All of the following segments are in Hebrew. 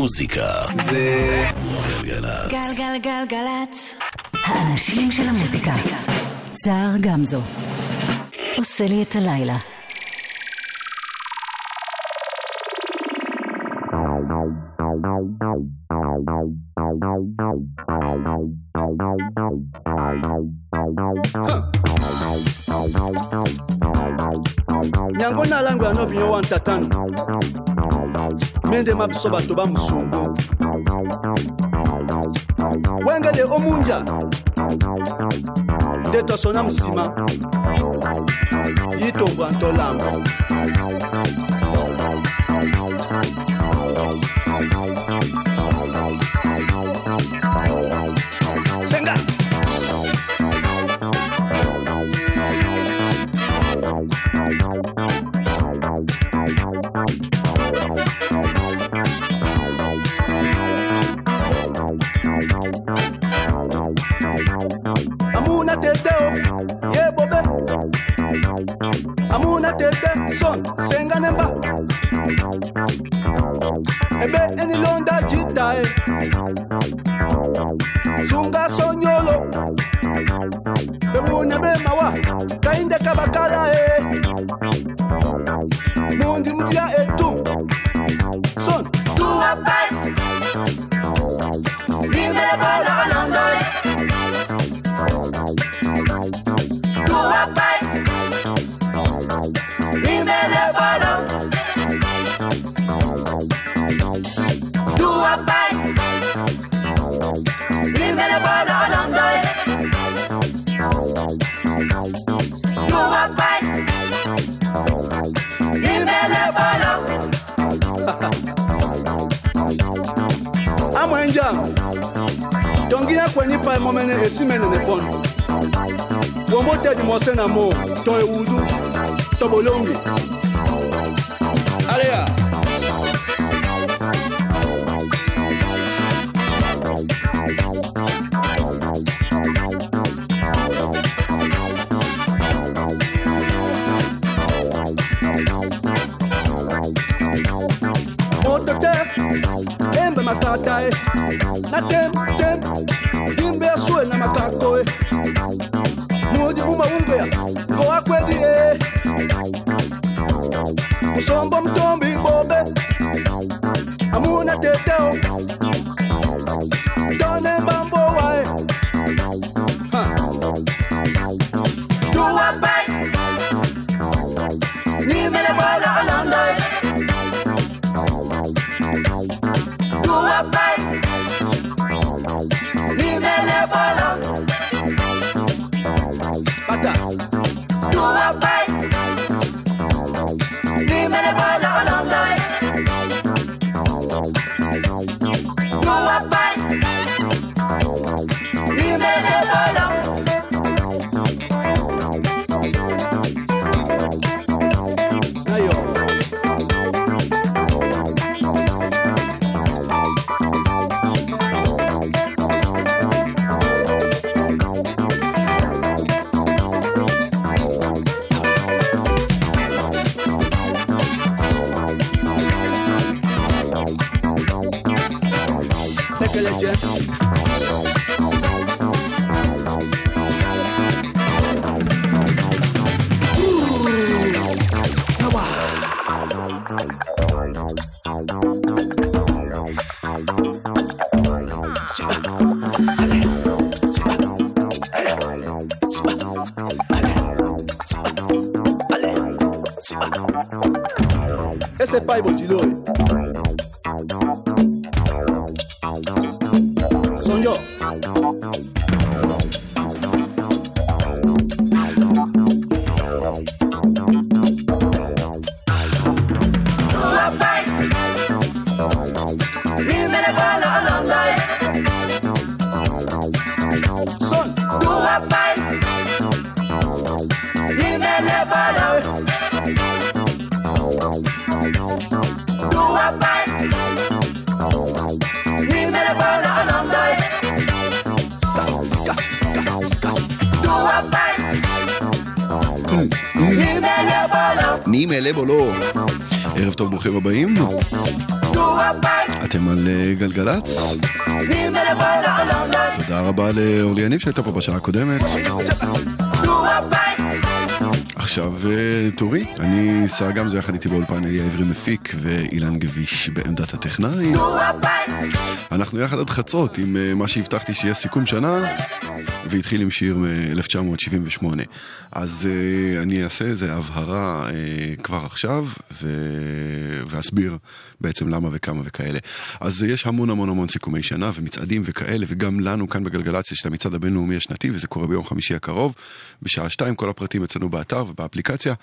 המוזיקה זה גלגלצ. גלגלגלגלצ. האנשים של המוזיקה. סער גמזו. עושה לי את הלילה. Nyangona langu ya no binyo wa ntatano mende biso bato bamusungu wengele omunja. nde tosona nsima yitongwa ntolamba שהייתה פה בשעה הקודמת. עכשיו אה, תורי, אני שר גמזו יחד איתי באולפן אלי העברי מפיק ואילן גביש בעמדת הטכנאי. אנחנו יחד עד חצות עם אה, מה שהבטחתי שיהיה סיכום שנה, והתחיל עם שיר מ-1978. אז אה, אני אעשה איזה הבהרה אה, כבר עכשיו, ו... ואסביר בעצם למה וכמה וכאלה. אז יש המון המון המון סיכומי שנה ומצעדים וכאלה, וגם לנו כאן בגלגלציה יש את המצעד הבינלאומי השנתי, וזה קורה ביום חמישי הקרוב, בשעה שתיים, כל הפרטים אצלנו באתר ובאפליקציה.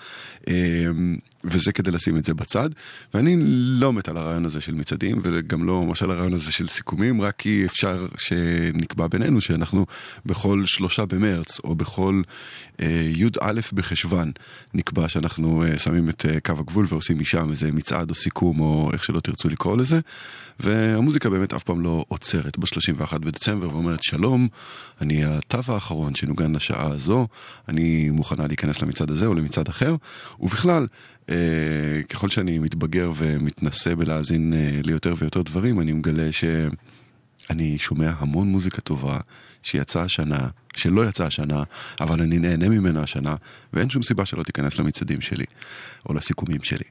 וזה כדי לשים את זה בצד. ואני לא מת על הרעיון הזה של מצעדים, וגם לא ממש על הרעיון הזה של סיכומים, רק כי אפשר שנקבע בינינו שאנחנו בכל שלושה במרץ, או בכל אה, י"א בחשוון, נקבע שאנחנו אה, שמים את אה, קו הגבול ועושים משם איזה מצעד או סיכום, או איך שלא תרצו לקרוא לזה. והמוזיקה באמת אף פעם לא עוצרת ב-31 בדצמבר ואומרת שלום, אני התו האחרון שנוגן לשעה הזו, אני מוכנה להיכנס למצעד הזה או למצעד אחר, ובכלל, ככל שאני מתבגר ומתנסה בלהאזין אה, ליותר ויותר דברים, אני מגלה שאני שומע המון מוזיקה טובה שיצאה השנה, שלא יצאה השנה, אבל אני נהנה ממנה השנה, ואין שום סיבה שלא תיכנס למצעדים שלי, או לסיכומים שלי.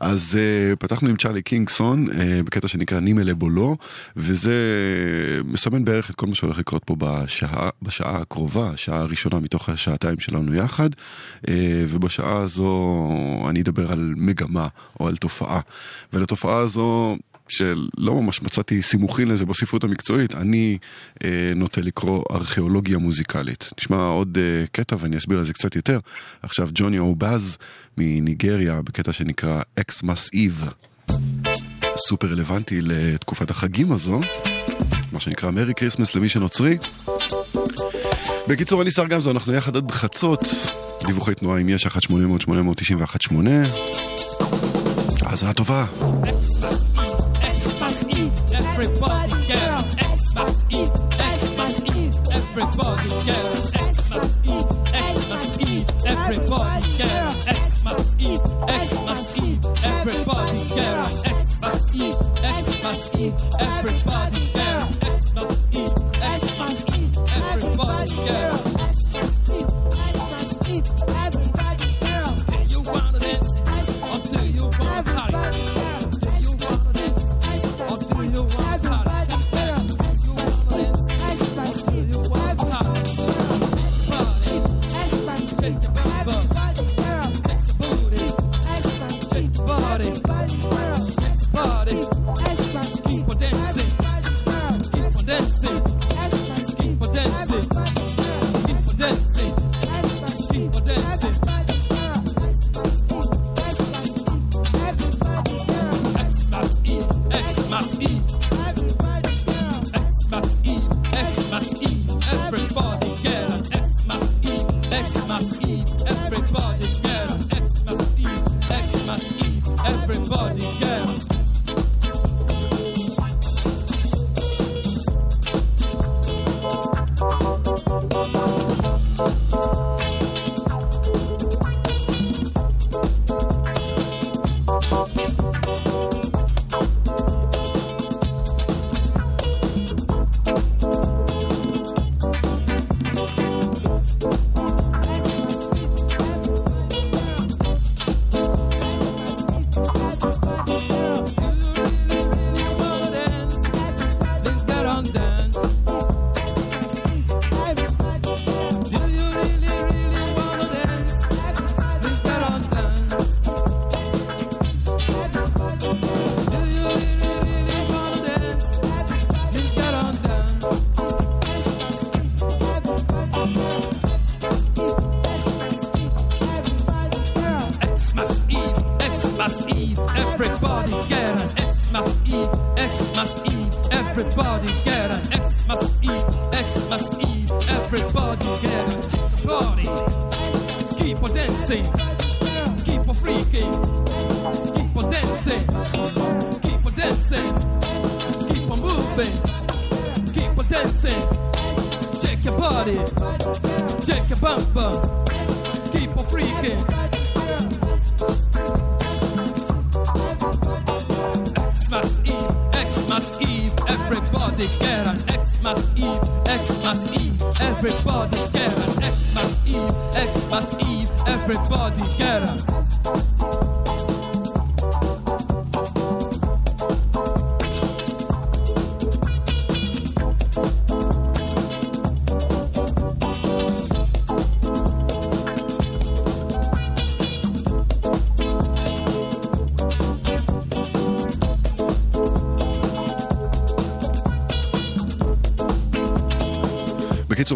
אז uh, פתחנו עם צ'ארלי קינגסון, uh, בקטע שנקרא נימה לבולו, וזה מסמן בערך את כל מה שהולך לקרות פה בשעה, בשעה הקרובה, השעה הראשונה מתוך השעתיים שלנו יחד, uh, ובשעה הזו אני אדבר על מגמה, או על תופעה. ולתופעה הזו... שלא ממש מצאתי סימוכין לזה בספרות המקצועית, אני אה, נוטה לקרוא ארכיאולוגיה מוזיקלית. נשמע עוד אה, קטע ואני אסביר על זה קצת יותר. עכשיו ג'וני אובאז מניגריה בקטע שנקרא Xmas Eve. סופר רלוונטי לתקופת החגים הזו, מה שנקרא Merry Christmas למי שנוצרי. בקיצור, אני שר גמזו, אנחנו יחד עד חצות. דיווחי תנועה אם יש 1-800-891-8. האזנה טובה. Everybody up. Xmas Eve, Xmas Eve, everybody up. Xmas Eve, Xmas Eve, everybody up. Xmas Eve, Xmas Eve, everybody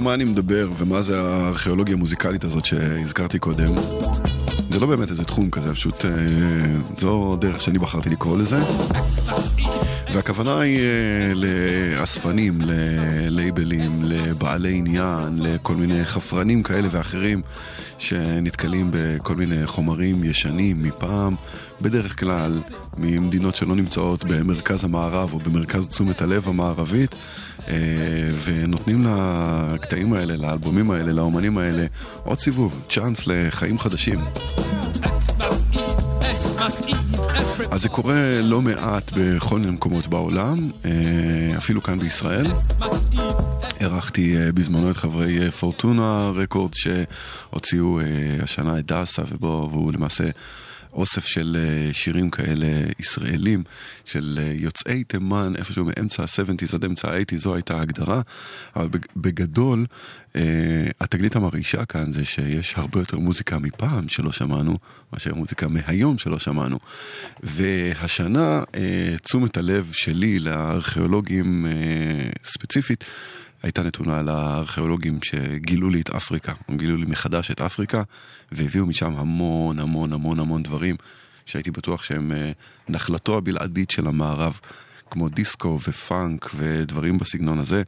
מה אני מדבר ומה זה הארכיאולוגיה המוזיקלית הזאת שהזכרתי קודם? זה לא באמת איזה תחום כזה, פשוט אה, זו דרך שאני בחרתי לקרוא לזה. והכוונה היא אה, לאספנים, ללייבלים, לבעלי עניין, לכל מיני חפרנים כאלה ואחרים שנתקלים בכל מיני חומרים ישנים מפעם, בדרך כלל ממדינות שלא נמצאות במרכז המערב או במרכז תשומת הלב המערבית. אה, ונותנים לקטעים האלה, לאלבומים האלה, לאומנים האלה עוד סיבוב, צ'אנס לחיים חדשים. אז זה קורה לא מעט בכל מיני מקומות בעולם, אה, אפילו כאן בישראל. אירחתי אה, בזמנו את חברי פורטונה רקורד שהוציאו השנה את דאסה ובו, והוא למעשה אוסף של אה, שירים כאלה ישראלים של אה, יוצאי תימן איפשהו מאמצע ה-70's עד אמצע ה-80's זו הייתה ההגדרה. אבל בג- בגדול אה, התגלית המרעישה כאן זה שיש הרבה יותר מוזיקה מפעם שלא שמענו מאשר מוזיקה מהיום שלא שמענו. והשנה תשומת הלב שלי לארכיאולוגים ספציפית הייתה נתונה לארכיאולוגים שגילו לי את אפריקה, הם גילו לי מחדש את אפריקה, והביאו משם המון המון המון המון דברים שהייתי בטוח שהם אה, נחלתו הבלעדית של המערב, כמו דיסקו ופאנק ודברים בסגנון הזה,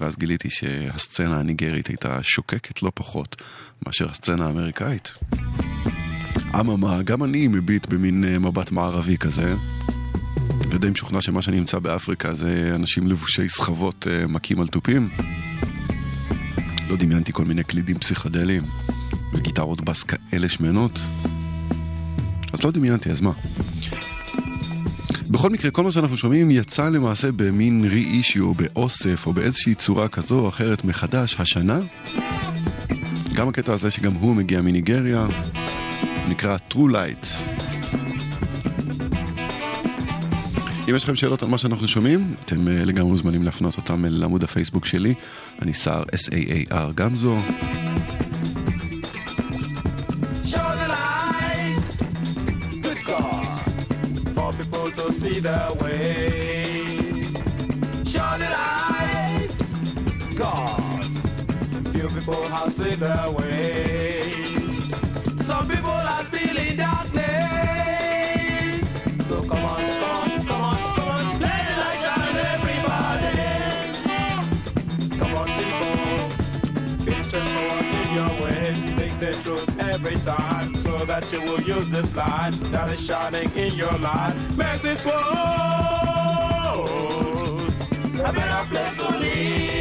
ואז גיליתי שהסצנה הניגרית הייתה שוקקת לא פחות מאשר הסצנה האמריקאית. אממה, גם אני מביט במין אה, מבט מערבי כזה. ודי משוכנע שמה שאני אמצא באפריקה זה אנשים לבושי סחבות אה, מכים על תופים. לא דמיינתי כל מיני קלידים פסיכדליים וגיטרות בס כאלה שמנות. אז לא דמיינתי, אז מה? בכל מקרה, כל מה שאנחנו שומעים יצא למעשה במין re-issue או באוסף או באיזושהי צורה כזו או אחרת מחדש השנה. גם הקטע הזה שגם הוא מגיע מניגריה, נקרא True Light. אם יש לכם שאלות על מה שאנחנו שומעים, אתם אה, לגמרי מוזמנים להפנות אותם אל עמוד הפייסבוק שלי. אני סער S-A-A-R גמזו. Show the that you will use this light that is shining in your life. Make this world a better place to live.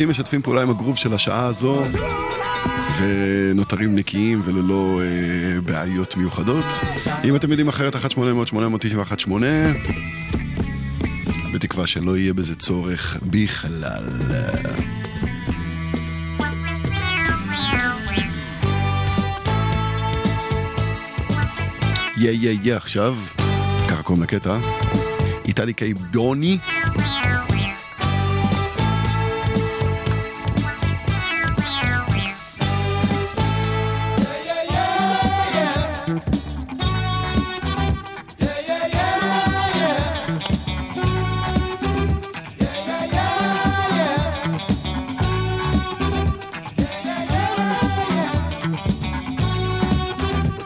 הכבישים משתפים פעולה עם הגרוב של השעה הזו, ונותרים נקיים וללא אה, בעיות מיוחדות. אם אתם יודעים אחרת, 1-800-891-8, בתקווה שלא יהיה בזה צורך בכלל. יא יא יא עכשיו, ככה קוראים לקטע, איטלי קייבוני.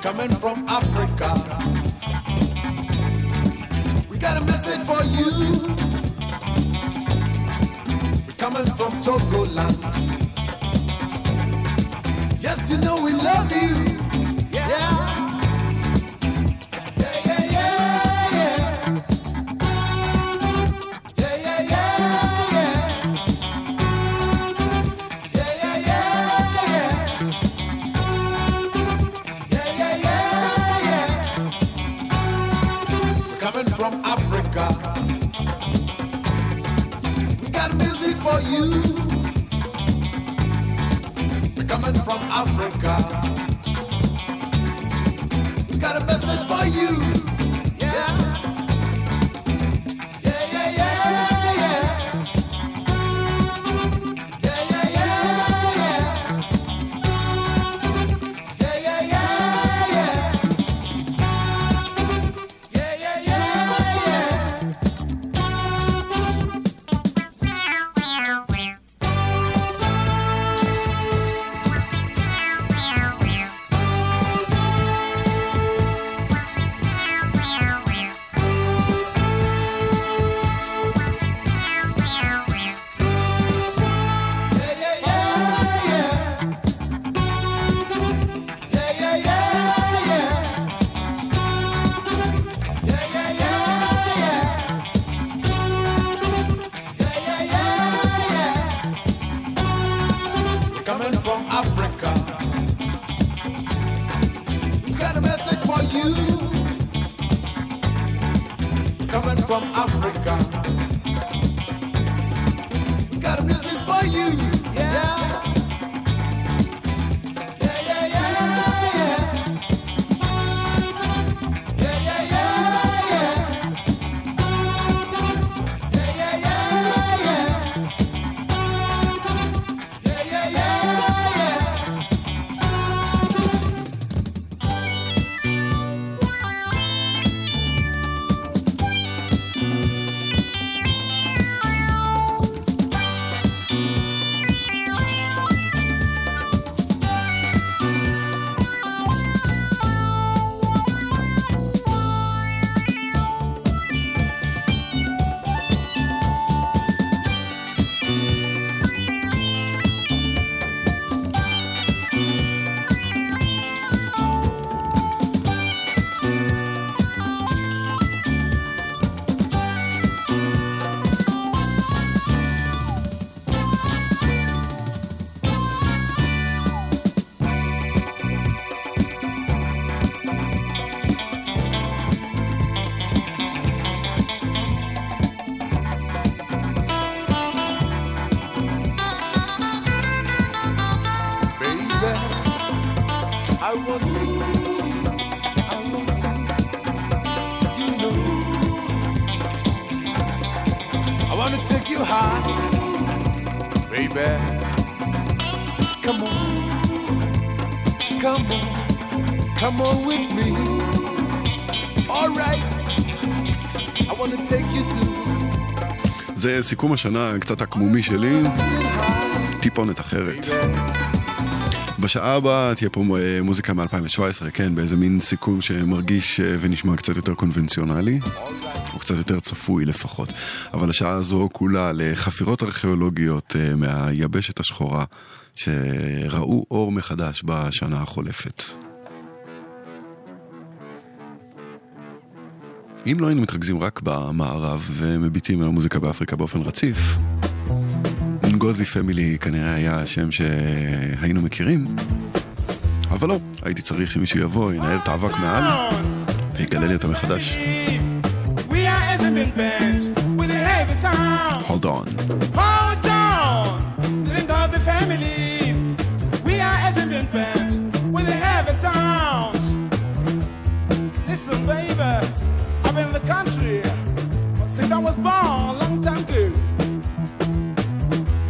Coming from Africa. We got a message for you. We're coming from Togoland. Yes, you know we love you. זה סיכום השנה הקצת עקמומי שלי, טיפונת אחרת. בשעה הבאה תהיה פה אה, מוזיקה מ-2017, כן, באיזה מין סיכום שמרגיש אה, ונשמע קצת יותר קונבנציונלי, או קצת יותר צפוי לפחות. אבל השעה הזו כולה לחפירות ארכיאולוגיות אה, מהיבשת השחורה, שראו אור מחדש בשנה החולפת. אם לא היינו מתרכזים רק במערב ומביטים על המוזיקה באפריקה באופן רציף, נגוזי פמילי כנראה היה השם שהיינו מכירים, אבל לא, הייתי צריך שמישהו יבוא, ינער את האבק מעל ויגלה לי אותו מחדש. We are country since I was born a long time ago.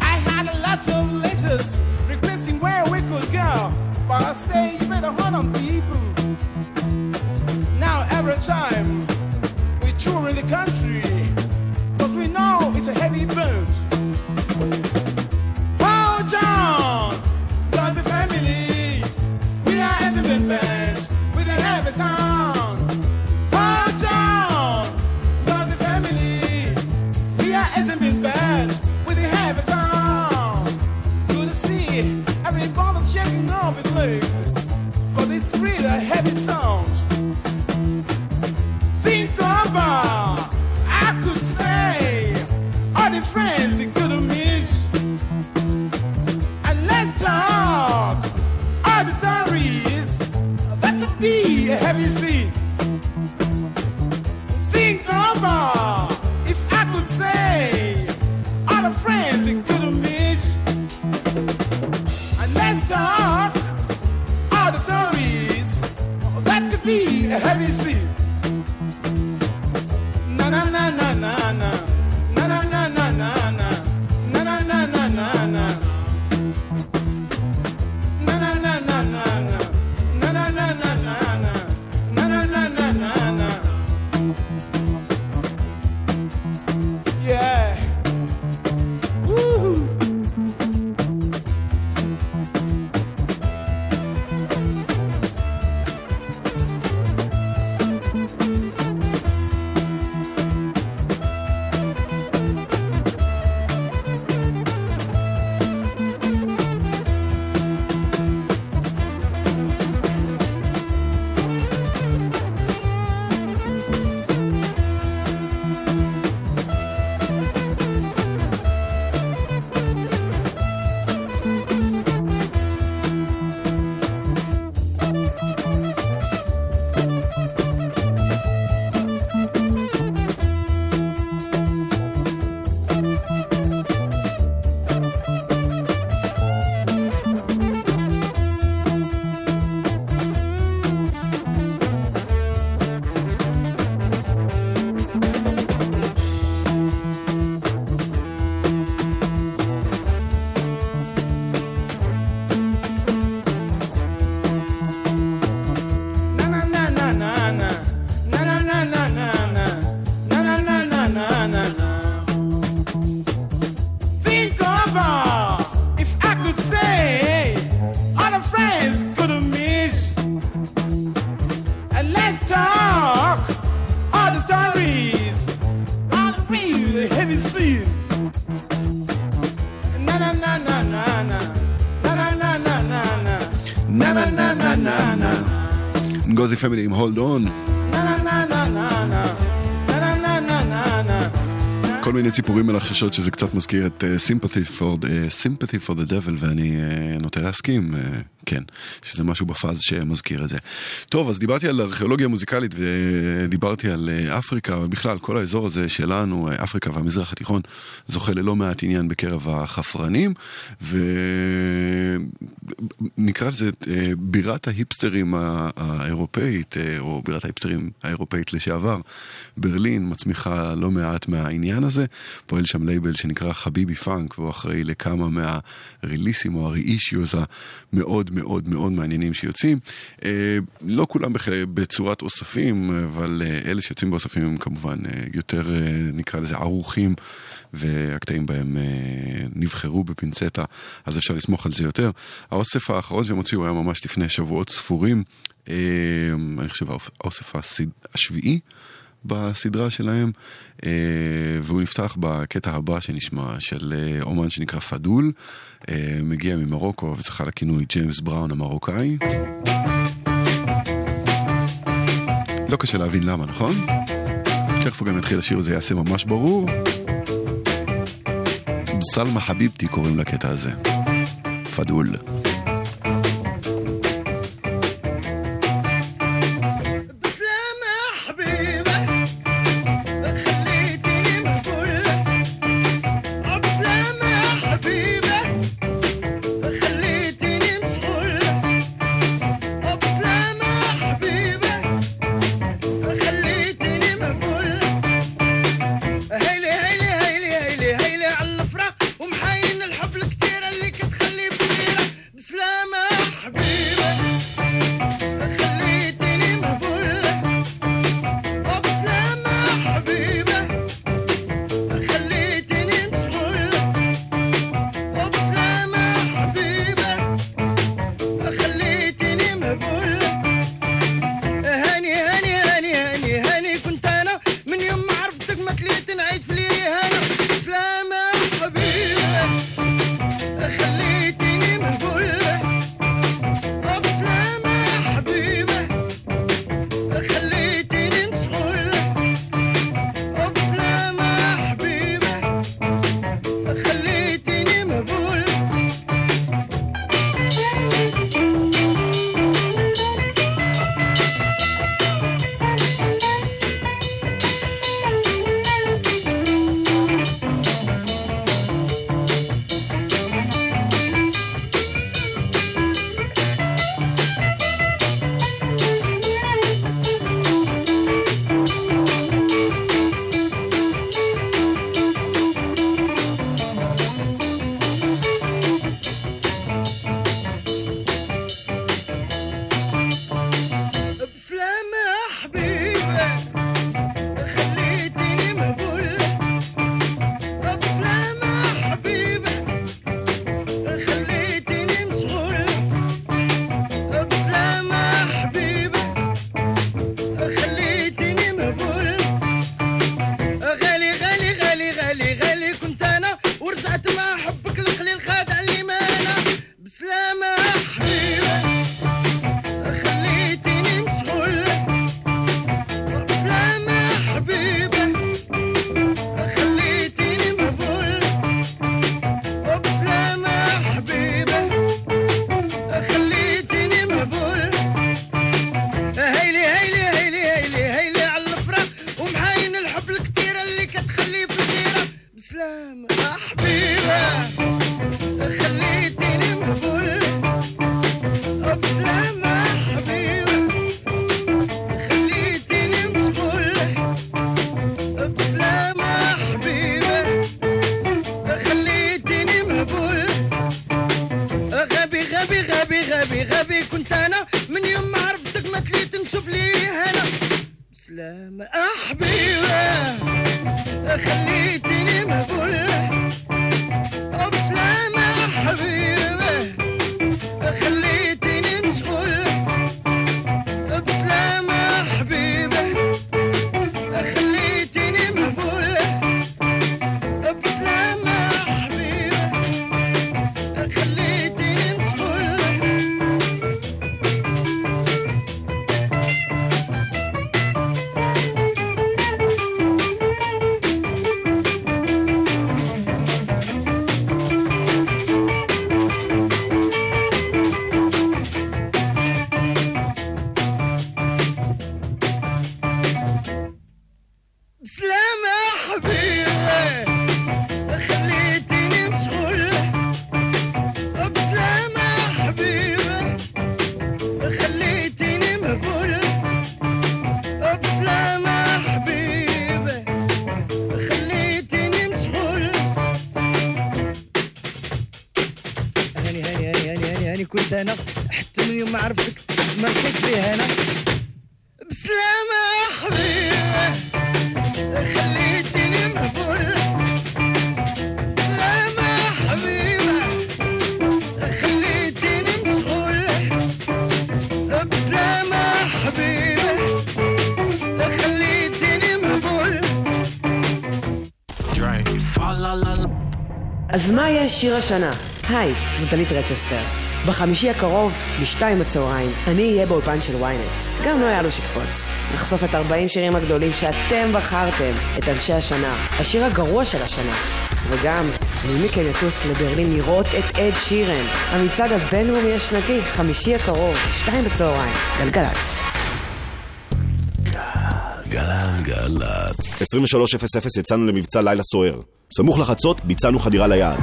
I had a lot of letters requesting where we could go, but I say you better hold on, people. Now every time ציפורים מלחששות שזה קצת מזכיר את uh, Sympathy for, uh, Sympathy for the Devil ואני uh, נוטה להסכים, כן, שזה משהו בפאז שמזכיר את זה. טוב, אז דיברתי על ארכיאולוגיה מוזיקלית ודיברתי על uh, אפריקה, ובכלל כל האזור הזה שלנו, uh, אפריקה והמזרח התיכון, זוכה ללא מעט עניין בקרב החפרנים, ונקרא לזה uh, בירת ההיפסטרים האירופאית, או בירת ההיפסטרים האירופאית לשעבר, ברלין מצמיחה לא מעט מהעניין הזה, פועל שם לייבל שנקרא חביבי פאנק, והוא אחראי לכמה מהריליסים או ה reissues המאוד מאוד מאוד מעניינים שיוצאים. אה, לא כולם. בצורת אוספים, אבל אה, אלה שיוצאים באוספים הם כמובן אה, יותר, נקרא לזה, ערוכים. והקטעים בהם נבחרו בפינצטה, אז אפשר לסמוך על זה יותר. האוסף האחרון שהם הוציאו היה ממש לפני שבועות ספורים, אני חושב האוסף הסד... השביעי בסדרה שלהם, והוא נפתח בקטע הבא שנשמע של אומן שנקרא פדול, מגיע ממרוקו וזכה לכינוי ג'יימס בראון המרוקאי. לא קשה להבין למה, נכון? תכף הוא גם יתחיל לשיר, זה יעשה ממש ברור. סלמה חביבתי קוראים לקטע הזה. פדול. שיר השנה? היי, זו דלית רצ'סטר. בחמישי הקרוב, בשתיים בצהריים, אני אהיה באולפן של ynet. גם לא יעלו שקפוץ. נחשוף את 40 שירים הגדולים שאתם בחרתם, את אנשי השנה, השיר הגרוע של השנה, וגם מי מכם יטוס לברלין לראות את אד שירן? המצעד הבינלאומי השנתי, חמישי הקרוב, שתיים בצהריים, גלגלצ. גלגלצ. 23:00 יצאנו למבצע לילה סוער. סמוך לחצות ביצענו חדירה ליעד.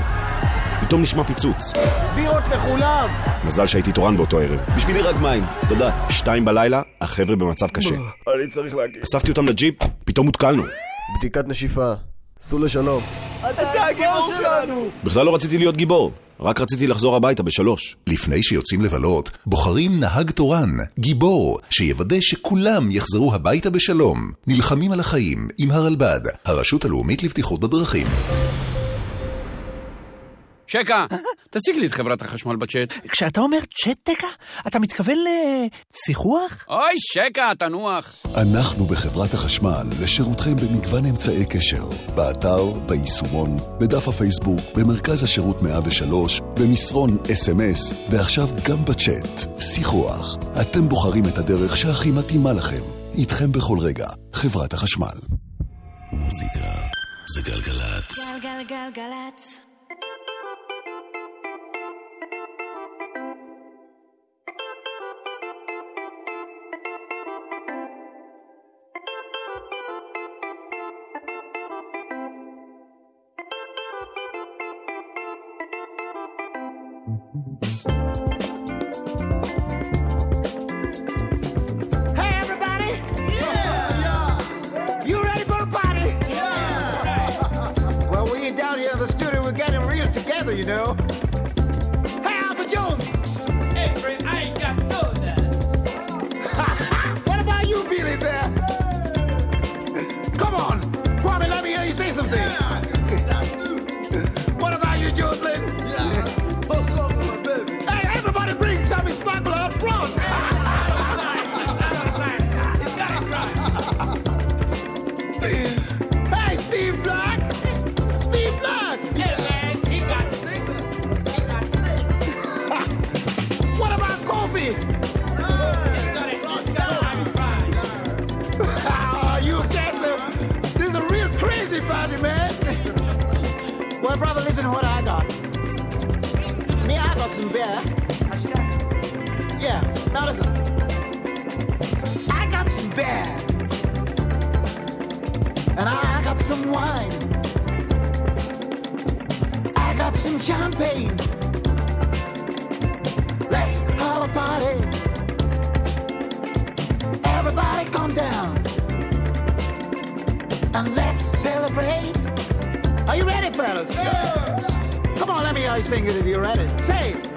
פתאום נשמע פיצוץ. בירות לכולם! מזל שהייתי תורן באותו ערב. בשבילי רק מים. תודה. שתיים בלילה, החבר'ה במצב קשה. אני צריך להגיד. אספתי אותם לג'יפ, פתאום הותקלנו. בדיקת נשיפה. סעו לשלום. אתה הגיבור שלנו! בכלל לא רציתי להיות גיבור. רק רציתי לחזור הביתה בשלוש. לפני שיוצאים לבלות, בוחרים נהג תורן, גיבור, שיוודא שכולם יחזרו הביתה בשלום. נלחמים על החיים עם הרלב"ד, הרשות הלאומית לבטיחות בדרכים. שקה, תשיג לי את חברת החשמל בצ'אט. כשאתה אומר צ'טקה, אתה מתכוון לשיחוח? אוי, שקה, תנוח. אנחנו בחברת החשמל לשירותכם במגוון אמצעי קשר, באתר, ביישומון, בדף הפייסבוק, במרכז השירות 103, במסרון אס.אם.אס, ועכשיו גם בצ'אט, שיחוח. אתם בוחרים את הדרך שהכי מתאימה לכם. איתכם בכל רגע, חברת החשמל. מוזיקה זה גלגלצ. גלגלגלגלצ. I got some beer. Yeah, now listen. I got some beer. And I got some wine. I got some champagne. Let's have a party. Everybody come down. And let's celebrate. Are you ready, fellas? Yes. Come on, let me hear you sing it if you're ready. Say, celebrate.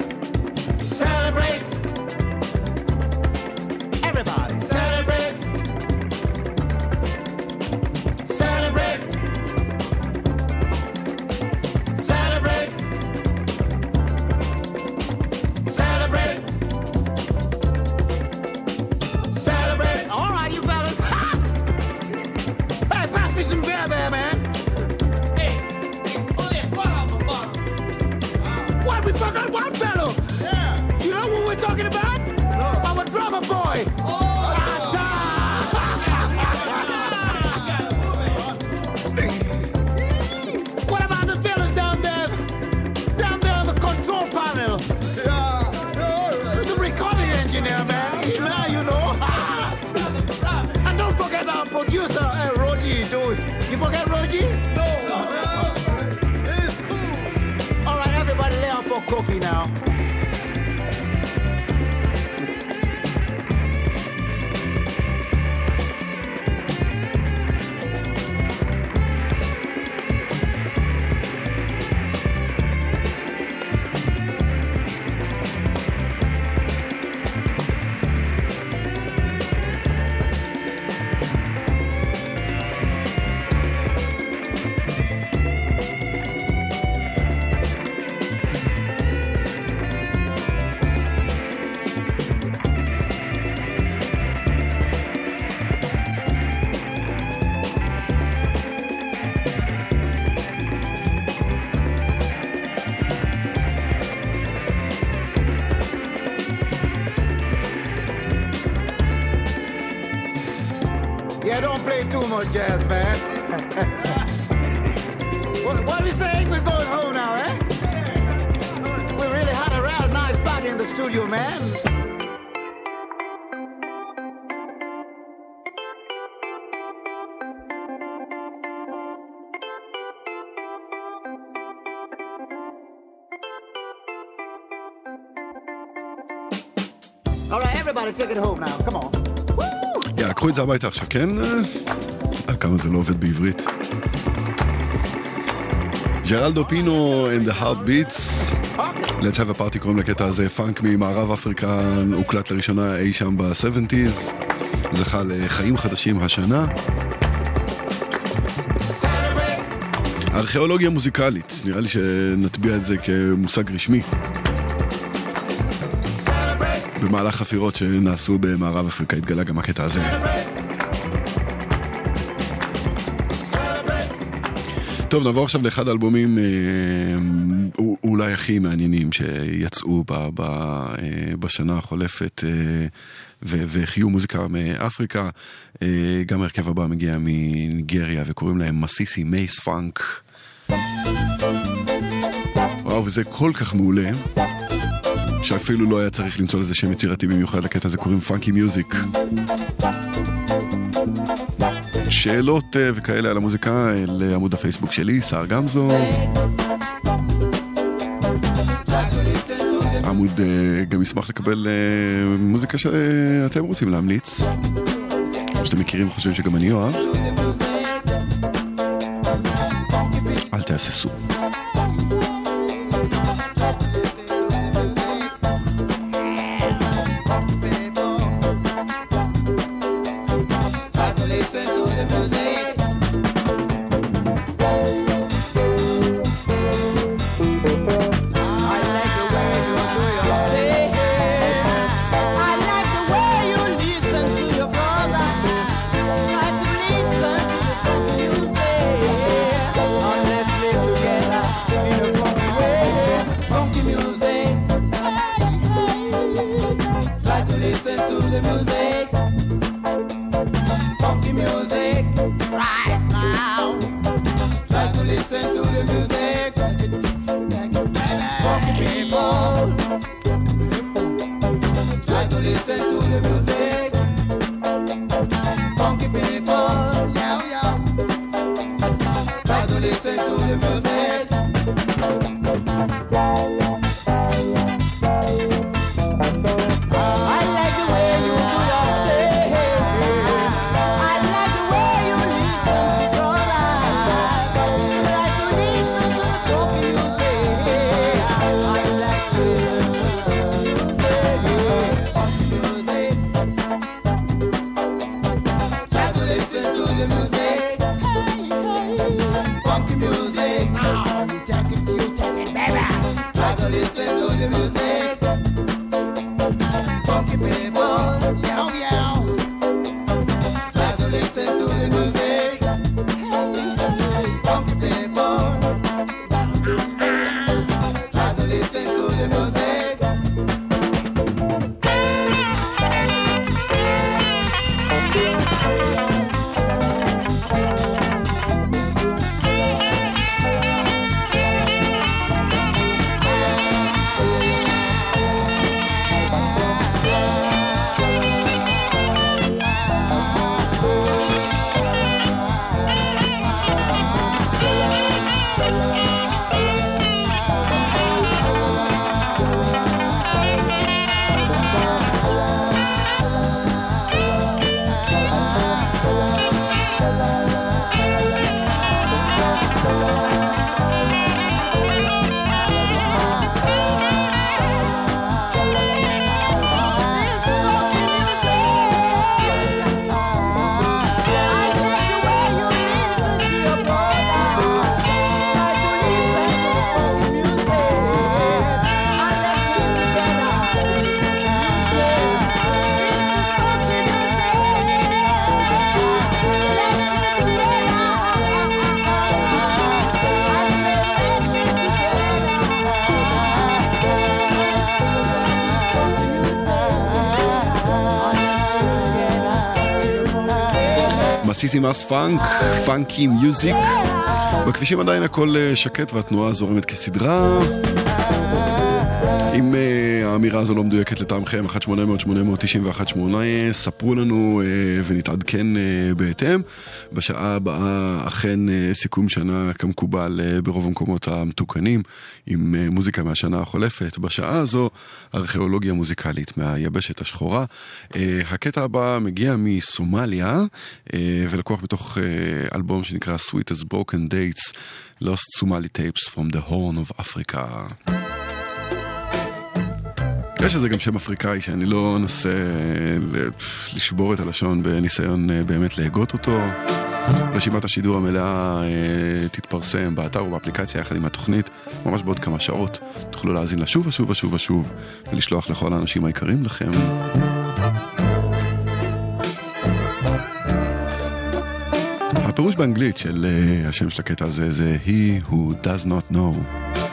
On. יאללה, קחו את זה הביתה עכשיו, כן? אה, אה, כמה זה לא עובד בעברית. ג'רלדו פינו and the heart beats. Let's have a party קוראים לקטע הזה, פאנק ממערב אפריקה, הוקלט לראשונה אי שם ב-70's. זכה לחיים חדשים השנה. ארכיאולוגיה מוזיקלית, נראה לי שנטביע את זה כמושג רשמי. במהלך חפירות שנעשו במערב אפריקה התגלה גם הקטע הזה. טוב, נעבור עכשיו לאחד האלבומים אה, אולי הכי מעניינים שיצאו ב, ב, אה, בשנה החולפת אה, והחיו מוזיקה מאפריקה. אה, גם ההרכב הבא מגיע מניגריה וקוראים להם מסיסי מייס פאנק. וואו, וזה כל כך מעולה. שאפילו לא היה צריך למצוא לזה שם יצירתי במיוחד לקטע הזה, קוראים פאנקי מיוזיק. שאלות וכאלה על המוזיקה לעמוד הפייסבוק שלי, סער גמזו. העמוד אה, גם ישמח לקבל אה, מוזיקה שאתם רוצים להמליץ. או שאתם מכירים וחושבים שגם אני אוהב. אל תהססו. מסיסימאס פאנק, פאנקי מיוזיק. בכבישים עדיין הכל אה, שקט והתנועה זורמת כסדרה. אם אה, האמירה הזו לא מדויקת לטעמכם, 1-800-891-8, ספרו לנו אה, ונתעדכן אה, בהתאם. בשעה הבאה אכן אה, סיכום שנה כמקובל ברוב המקומות המתוקנים, עם מוזיקה מהשנה החולפת. בשעה הזו, ארכיאולוגיה מוזיקלית מהיבשת השחורה. הקטע הבא מגיע מסומליה, ולקוח מתוך אלבום שנקרא Sweet as Broken Dates, Lost Somali Tapes from the Horn of Africa. יש לזה גם שם אפריקאי שאני לא אנסה ל- לשבור את הלשון בניסיון אה, באמת להגות אותו. רשימת השידור המלאה אה, תתפרסם באתר ובאפליקציה יחד עם התוכנית ממש בעוד כמה שעות. תוכלו להאזין לה שוב ושוב ושוב ושוב ולשלוח לכל האנשים היקרים לכם. הפירוש באנגלית של אה, השם של הקטע הזה זה He who does not know.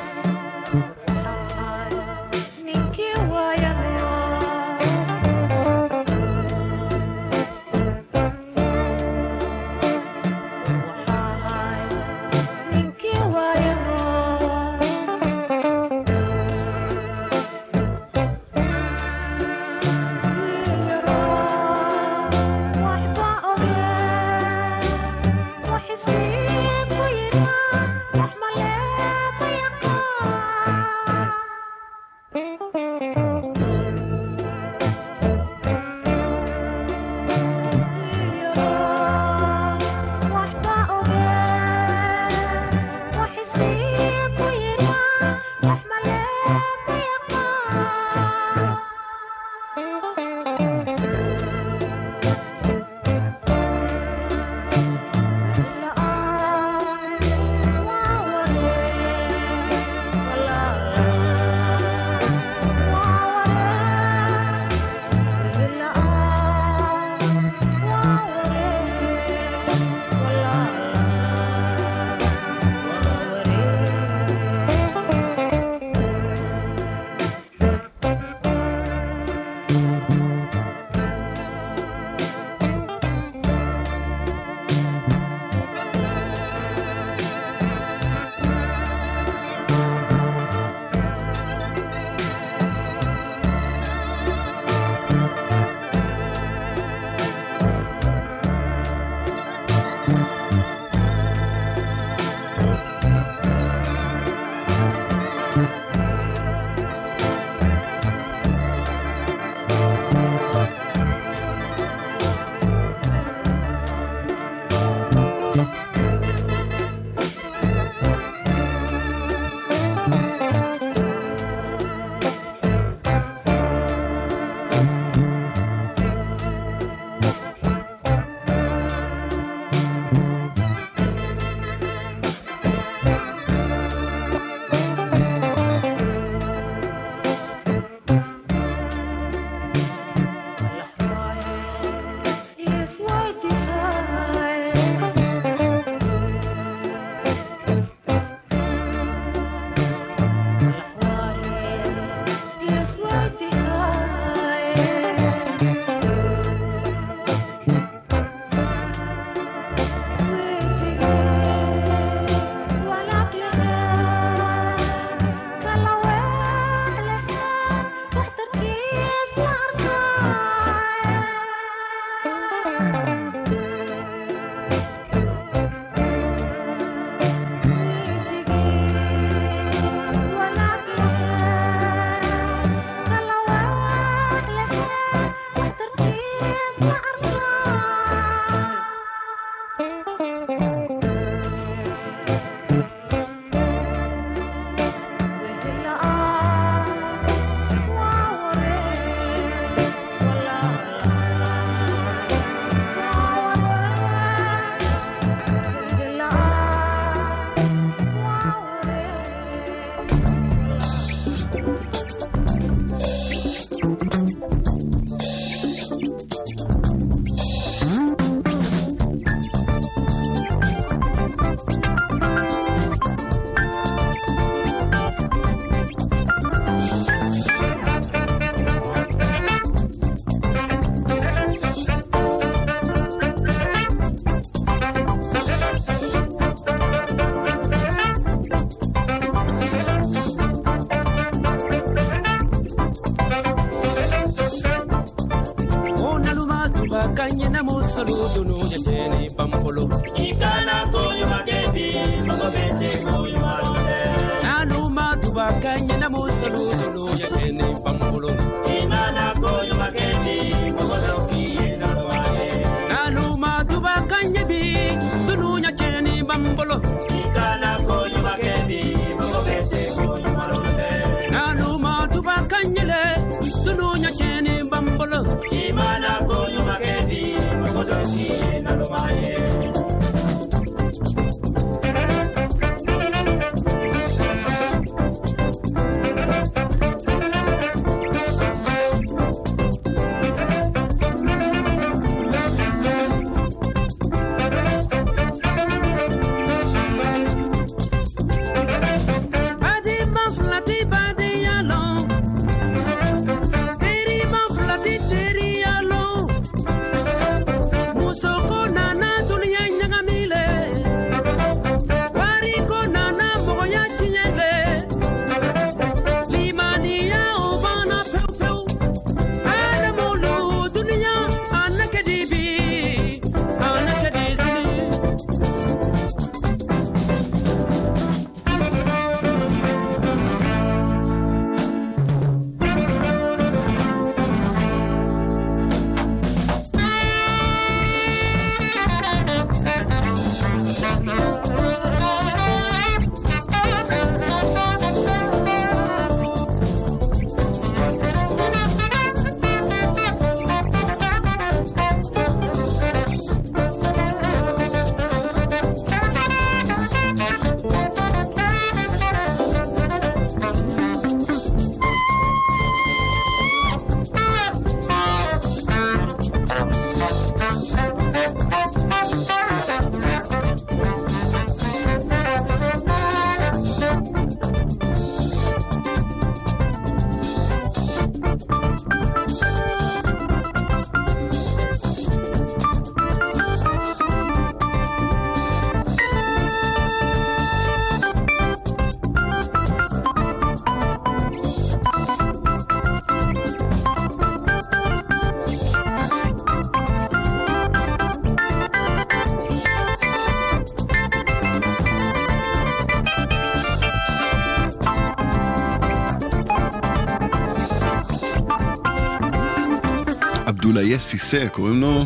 עבדולאיה סיסה קוראים לו.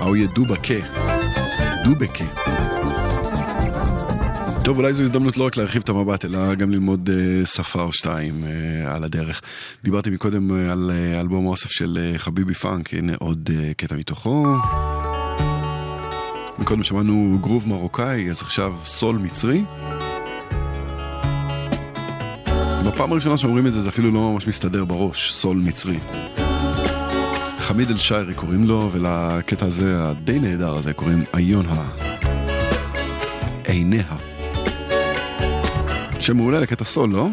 ההוא יהיה דובקה. דובקה. טוב, אולי זו הזדמנות לא רק להרחיב את המבט, אלא גם ללמוד uh, שפה או שתיים uh, על הדרך. דיברתי מקודם uh, על uh, אלבום האוסף של uh, חביבי פאנק, הנה עוד uh, קטע מתוכו. מקודם שמענו גרוב מרוקאי, אז עכשיו סול מצרי. בפעם הראשונה שאומרים את זה, זה אפילו לא ממש מסתדר בראש, סול מצרי. חמיד אל שיירי קוראים לו, ולקטע הזה, הדי נהדר הזה, קוראים איונה. עיניה. שם מעולה לקטע סול, לא?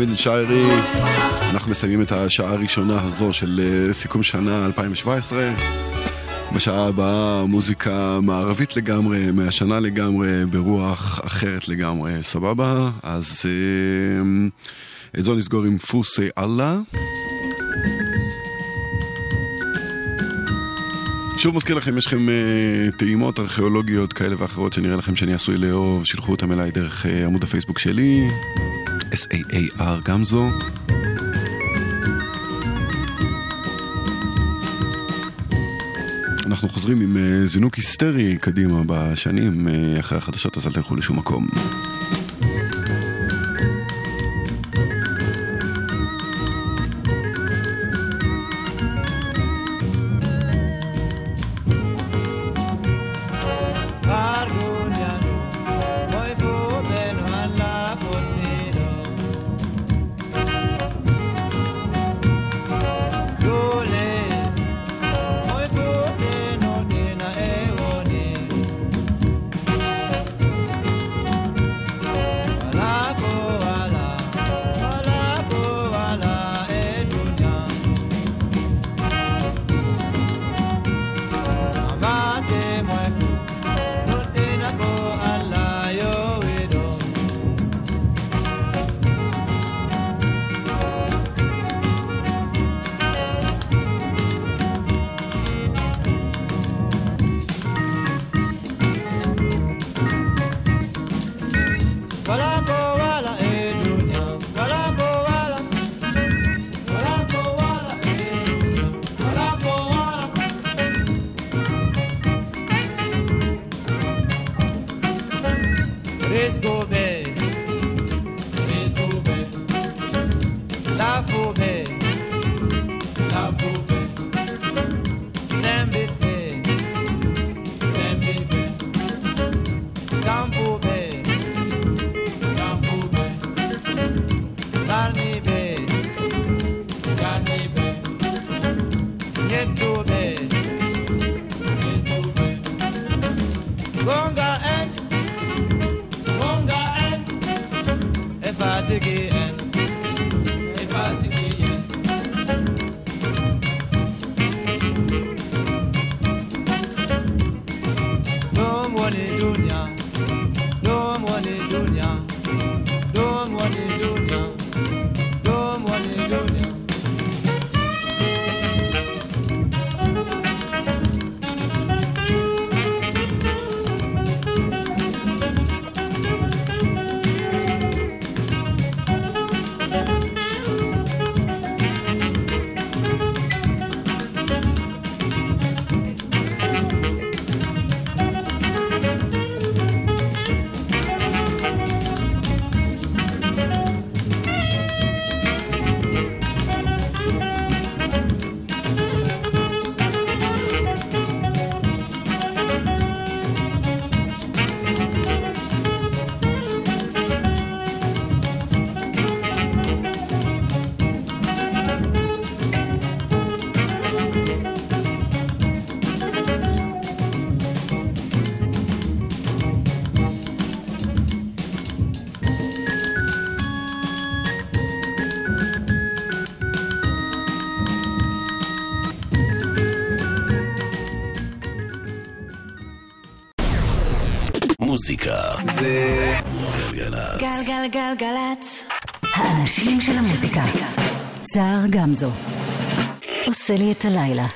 חמיד אל-שערי. אנחנו מסיימים את השעה הראשונה הזו של אה, סיכום שנה 2017. בשעה הבאה מוזיקה מערבית לגמרי, מהשנה לגמרי, ברוח אחרת לגמרי, סבבה? אז אה, את זו נסגור עם פוסי אללה. שוב מזכיר לכם, יש לכם uh, טעימות ארכיאולוגיות כאלה ואחרות שנראה לכם שאני עשוי לאהוב, שילחו אותם אליי דרך uh, עמוד הפייסבוק שלי, S-A-A-R גם זו. אנחנו חוזרים עם uh, זינוק היסטרי קדימה בשנים uh, אחרי החדשות, אז אל תלכו לשום מקום. מוזיקה זה גלגלצ. גלגלגלגלצ. האנשים של המוזיקה. סער גמזו. עושה לי את הלילה.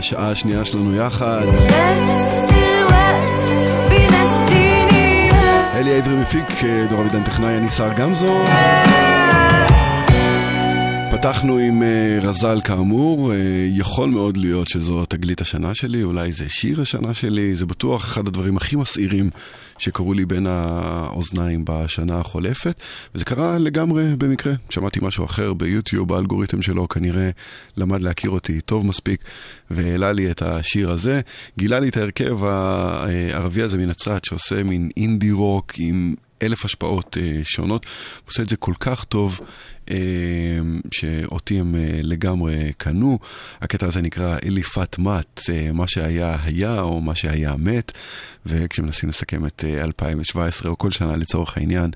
השעה השנייה שלנו יחד. אלי העברי מפיק, אה, דור אבידן טכנאי, אני שר גמזו. פתחנו עם אה, רזל כאמור, אה, יכול מאוד להיות שזו תגלית השנה שלי, אולי זה שיר השנה שלי, זה בטוח אחד הדברים הכי מסעירים שקרו לי בין האוזניים בשנה החולפת, וזה קרה לגמרי במקרה. שמעתי משהו אחר ביוטיוב, האלגוריתם שלו כנראה למד להכיר אותי טוב מספיק, והעלה לי את השיר הזה. גילה לי את ההרכב הערבי הזה מנצרת, שעושה מין אינדי רוק עם... אלף השפעות אה, שונות, הוא עושה את זה כל כך טוב, אה, שאותי הם אה, לגמרי קנו. הקטע הזה נקרא אליפת מת, אה, מה שהיה היה או מה שהיה מת, וכשמנסים לסכם את אה, 2017 או כל שנה לצורך העניין,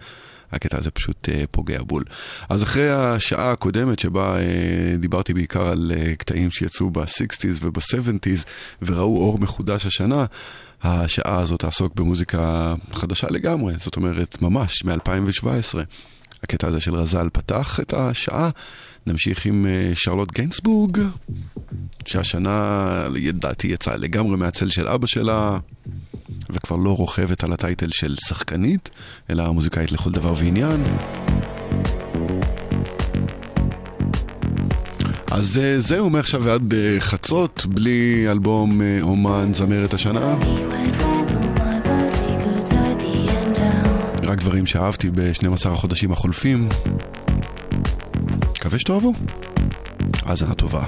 הקטע הזה פשוט אה, פוגע בול. אז אחרי השעה הקודמת שבה אה, דיברתי בעיקר על אה, קטעים שיצאו ב-60's וב-70's וראו אור מחודש השנה, השעה הזאת תעסוק במוזיקה חדשה לגמרי, זאת אומרת ממש מ-2017. הקטע הזה של רז"ל פתח את השעה, נמשיך עם אה, שרלוט גיינסבורג, שהשנה ידעתי יצאה לגמרי מהצל של אבא שלה, וכבר לא רוכבת על הטייטל של שחקנית, אלא מוזיקאית לכל דבר ועניין. אז אה, זהו מעכשיו ועד חצות, בלי אלבום אה, אומן זמרת השנה. רק דברים שאהבתי ב-12 החודשים החולפים. מקווה שתאהבו. האזנה טובה.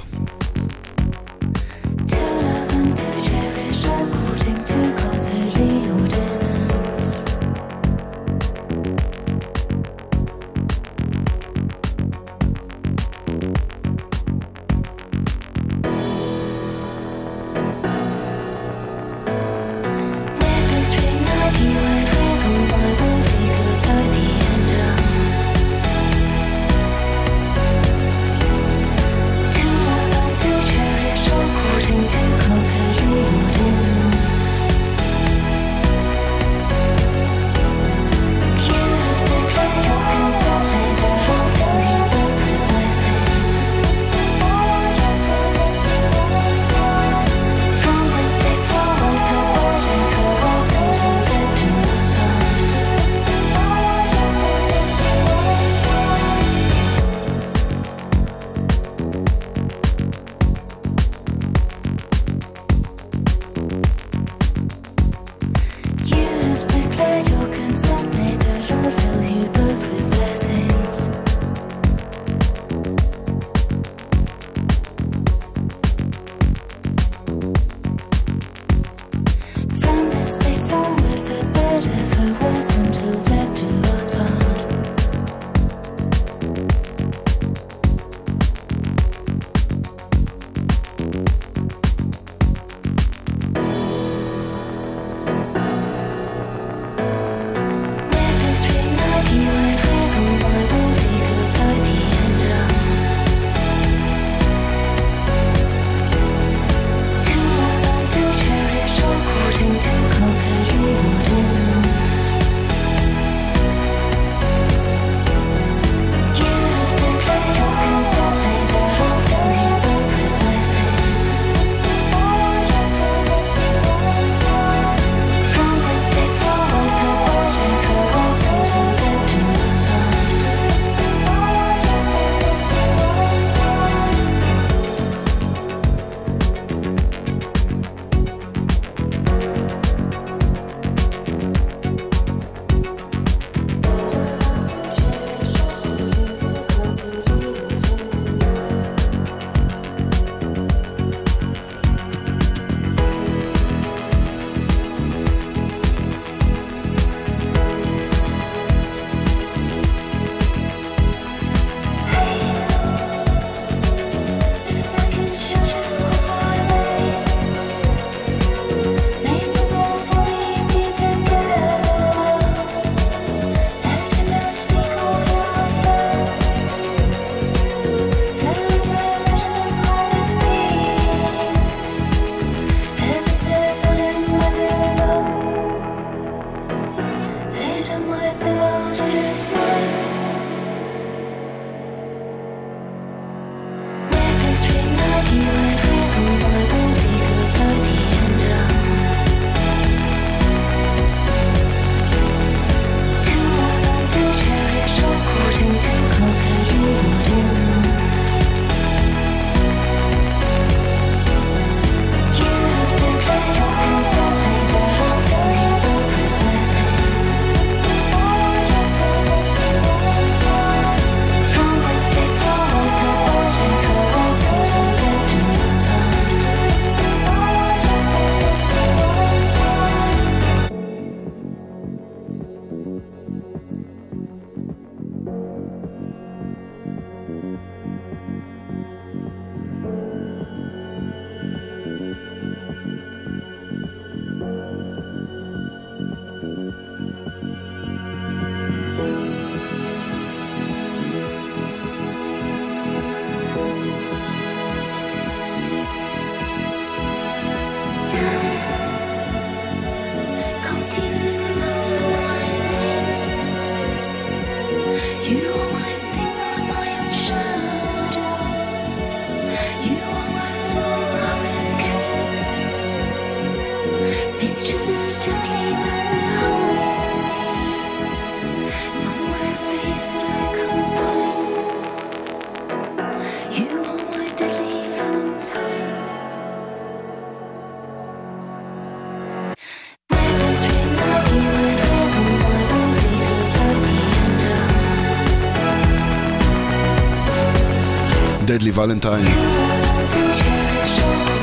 ולנטיין,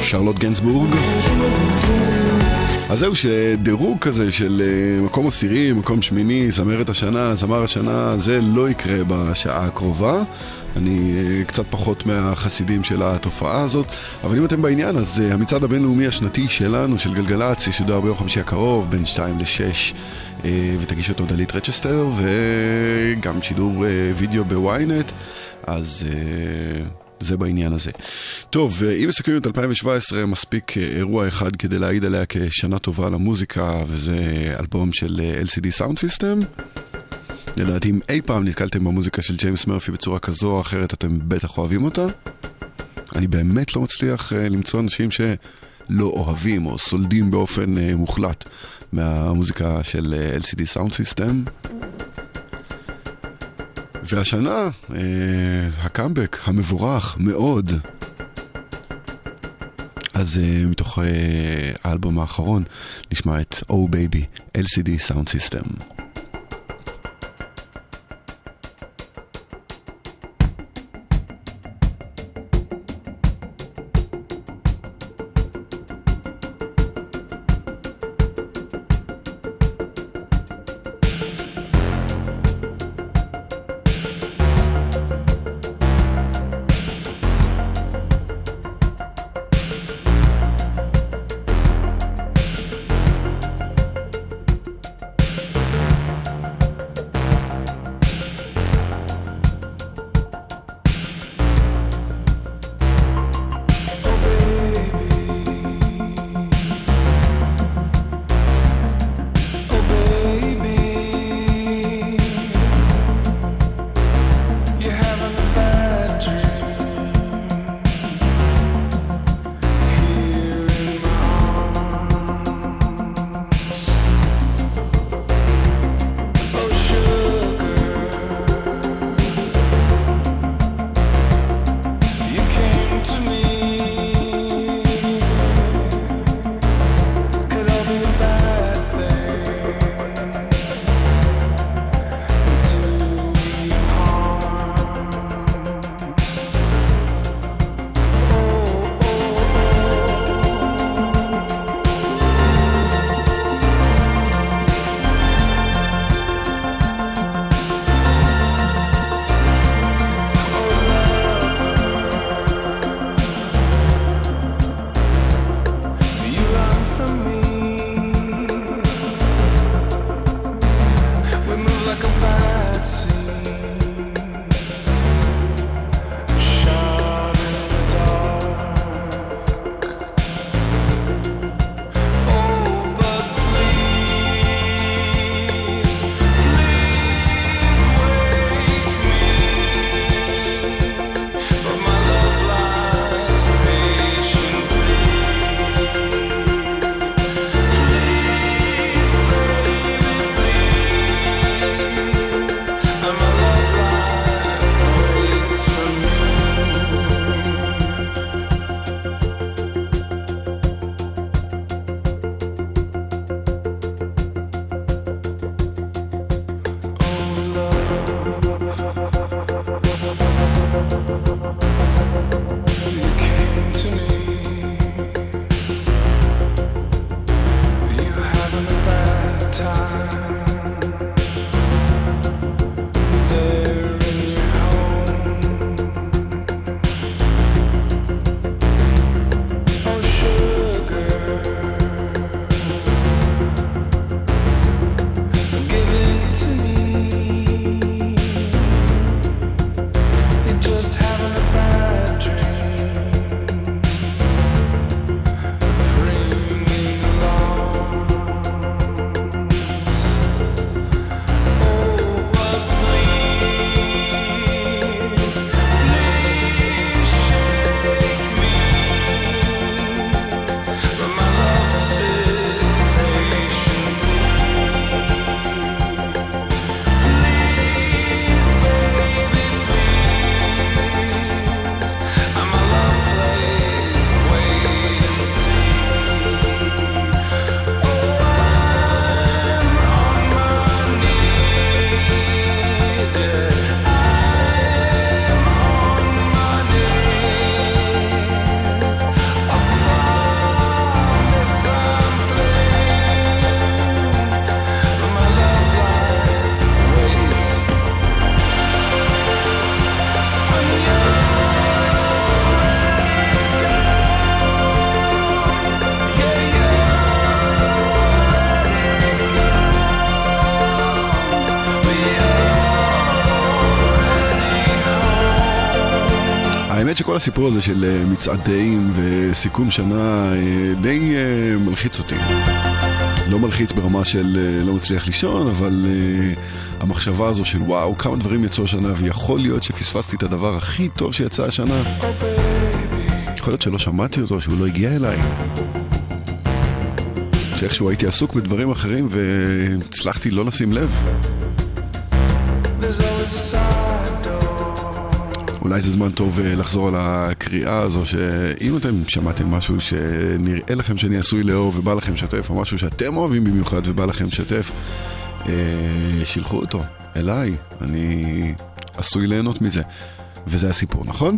שרלוט גנסבורג. אז זהו, שדירוג כזה של אה, מקום עשירי, מקום שמיני, זמרת השנה, זמר השנה, זה לא יקרה בשעה הקרובה. אני אה, קצת פחות מהחסידים של התופעה הזאת, אבל אם אתם בעניין, אז אה, המצעד הבינלאומי השנתי שלנו, של גלגלצ, ישודר ביום חמישי הקרוב, בין 2 ל-6, ותגיש אותו דלית רצ'סטר, וגם שידור וידאו בוויינט, אז... זה בעניין הזה. טוב, אה, אם מסכמים את 2017, מספיק אה, אירוע אחד כדי להעיד עליה כשנה טובה למוזיקה, וזה אלבום של אה, LCD Sound System. לדעתי, אם אי פעם נתקלתם במוזיקה של ג'יימס מרפי בצורה כזו או אחרת, אתם בטח אוהבים אותה. אני באמת לא מצליח למצוא אנשים שלא אוהבים או סולדים באופן מוחלט מהמוזיקה של LCD Sound System. והשנה, uh, הקאמבק המבורך מאוד. אז uh, מתוך uh, האלבום האחרון נשמע את Oh Baby, LCD Sound System. שכל הסיפור הזה של אה, מצעדים וסיכום שנה אה, די אה, מלחיץ אותי. לא מלחיץ ברמה של לא מצליח לישון, אבל אה, המחשבה הזו של וואו, כמה דברים יצאו השנה, ויכול להיות שפספסתי את הדבר הכי טוב שיצא השנה. יכול להיות שלא שמעתי אותו, שהוא לא הגיע אליי. שאיכשהו הייתי עסוק בדברים אחרים והצלחתי לא לשים לב. There's always a side door. אולי זה זמן טוב אה, לחזור על הקריאה הזו, שאם אתם שמעתם משהו שנראה לכם שאני עשוי לאהוב ובא לכם לשתף, או משהו שאתם אוהבים במיוחד ובא לכם לשתף, אה, שילחו אותו אליי, אני עשוי ליהנות מזה. וזה הסיפור, נכון?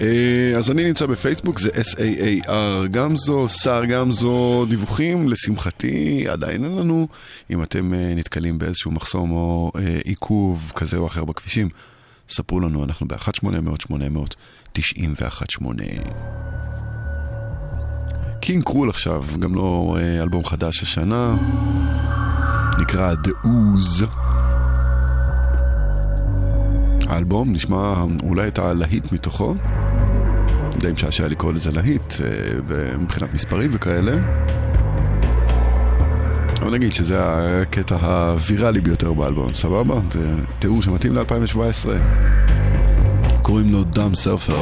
אה, אז אני נמצא בפייסבוק, זה S-A-A-R גמזו, סער גמזו, דיווחים, לשמחתי עדיין אין לנו. אם אתם נתקלים באיזשהו מחסום או עיכוב כזה או אחר בכבישים, ספרו לנו, אנחנו ב-1-800-800-918. קינג קרול עכשיו, גם לא אה, אלבום חדש השנה, נקרא The Ooze. האלבום נשמע אולי את הלהיט מתוכו, די משעשע לקרוא לזה להיט, אה, מבחינת מספרים וכאלה. אבל נגיד שזה הקטע הוויראלי ביותר באלבום, סבבה? זה תיאור שמתאים ל-2017. קוראים לו דאם סרפר.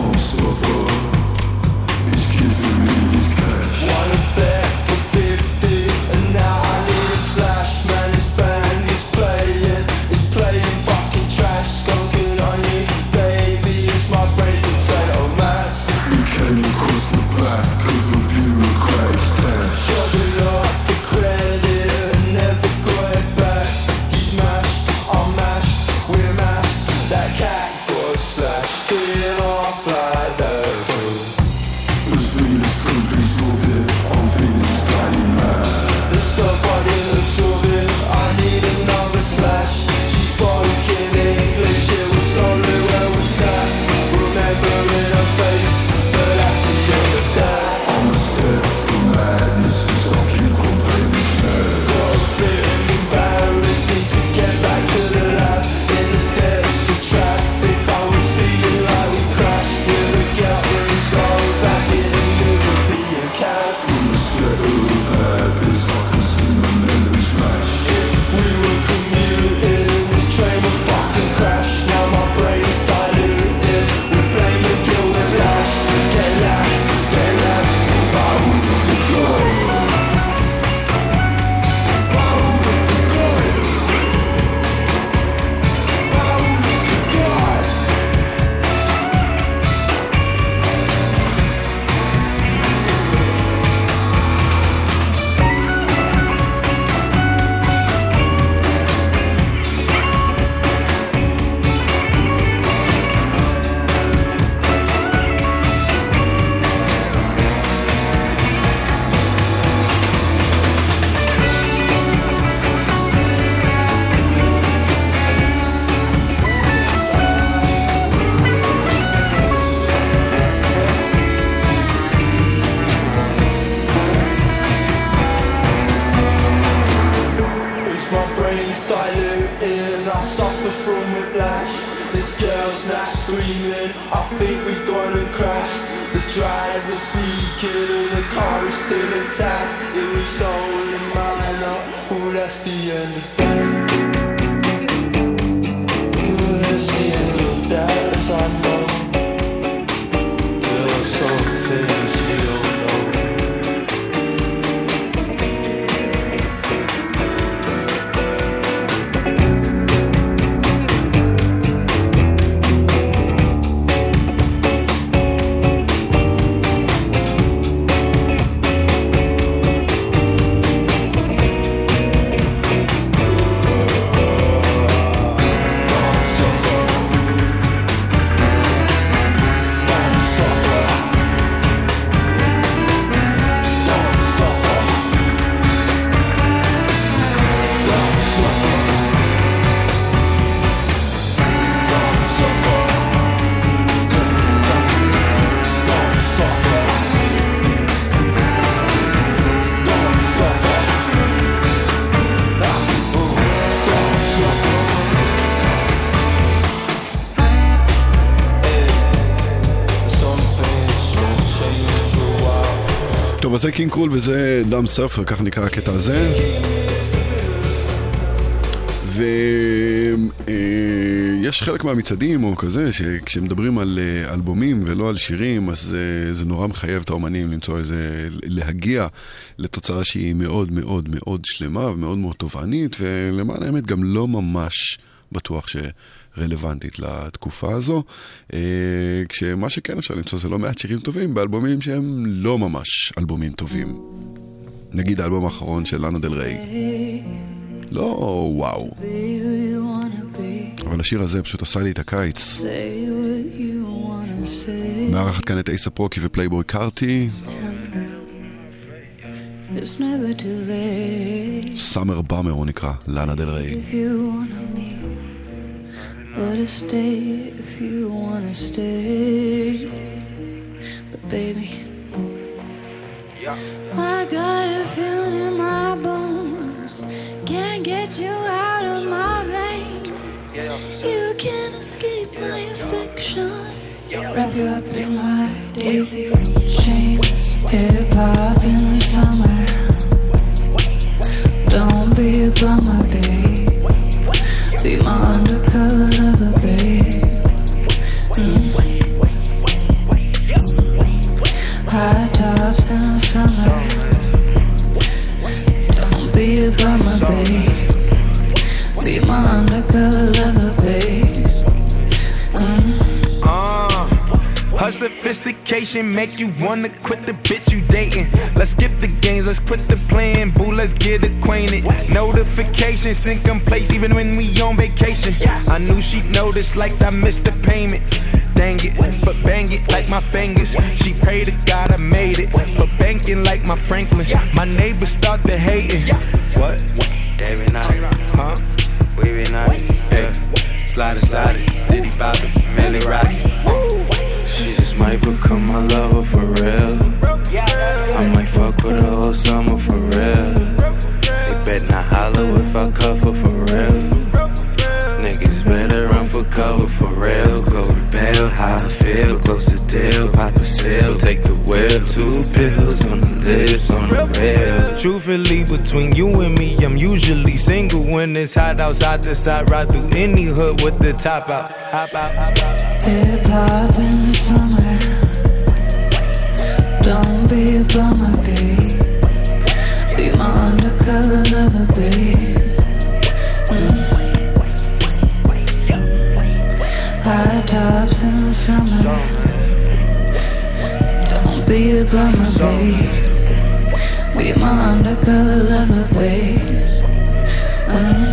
אז זה קינג קרול וזה Dum Surfer, ככה נקרא הקטע הזה. ויש חלק מהמצעדים או כזה, שכשמדברים על אה, אלבומים ולא על שירים, אז אה, זה נורא מחייב את האומנים למצוא איזה, להגיע לתוצאה שהיא מאוד מאוד מאוד שלמה ומאוד מאוד תובענית, ולמען האמת גם לא ממש בטוח שרלוונטית לתקופה הזו. אה, כשמה שכן אפשר למצוא זה לא מעט שירים טובים באלבומים שהם לא ממש אלבומים טובים. נגיד האלבום האחרון של לאנה דל ריי. לא וואו. אבל השיר הזה פשוט עשה לי את הקיץ. מארחת כאן את אייסאפ רוקי ופלייבוי קארטי. Summer Bummer הוא נקרא, לאנה דל ריי. If you wanna leave, or to stay if you wanna stay. But baby, I got a feeling in my bones, can't get you out of my veins. You can't escape my affection. Wrap you up in my daisy chains, hip hop in the summer. Don't be a bummer, babe. Lover, babe. Mm. Uh, her sophistication make you wanna quit the bitch you dating. Let's skip the games, let's quit the playing, boo, let's get acquainted. Notifications in place even when we on vacation. I knew she'd notice like I missed the payment. Dang it, but bang it like my fingers. She prayed to God I made it, but banking like my Franklins. My neighbors start to hating. What? David Knight. Huh? We be nice. Hey, slide slide it, Diddy Bobby, Millie Rocky. She just might become my lover for real. I might fuck with her whole summer for real. They bet not holler if I cover for real. Niggas better run for cover for real. Go to bail, how I feel, close to deal, pop a seal, take the wheel, two pills on the lips, on the rail. Truthfully, between you and me, I'm usually single when it's hot outside. The side ride through any hood with the top out. Hop out, hop out. Hip hop in the summer. Don't be a bummer, babe. Be my undercover lover, babe. Mm. High tops in the summer. Don't be a bummer, babe. Be my undercover lover, babe. Mm.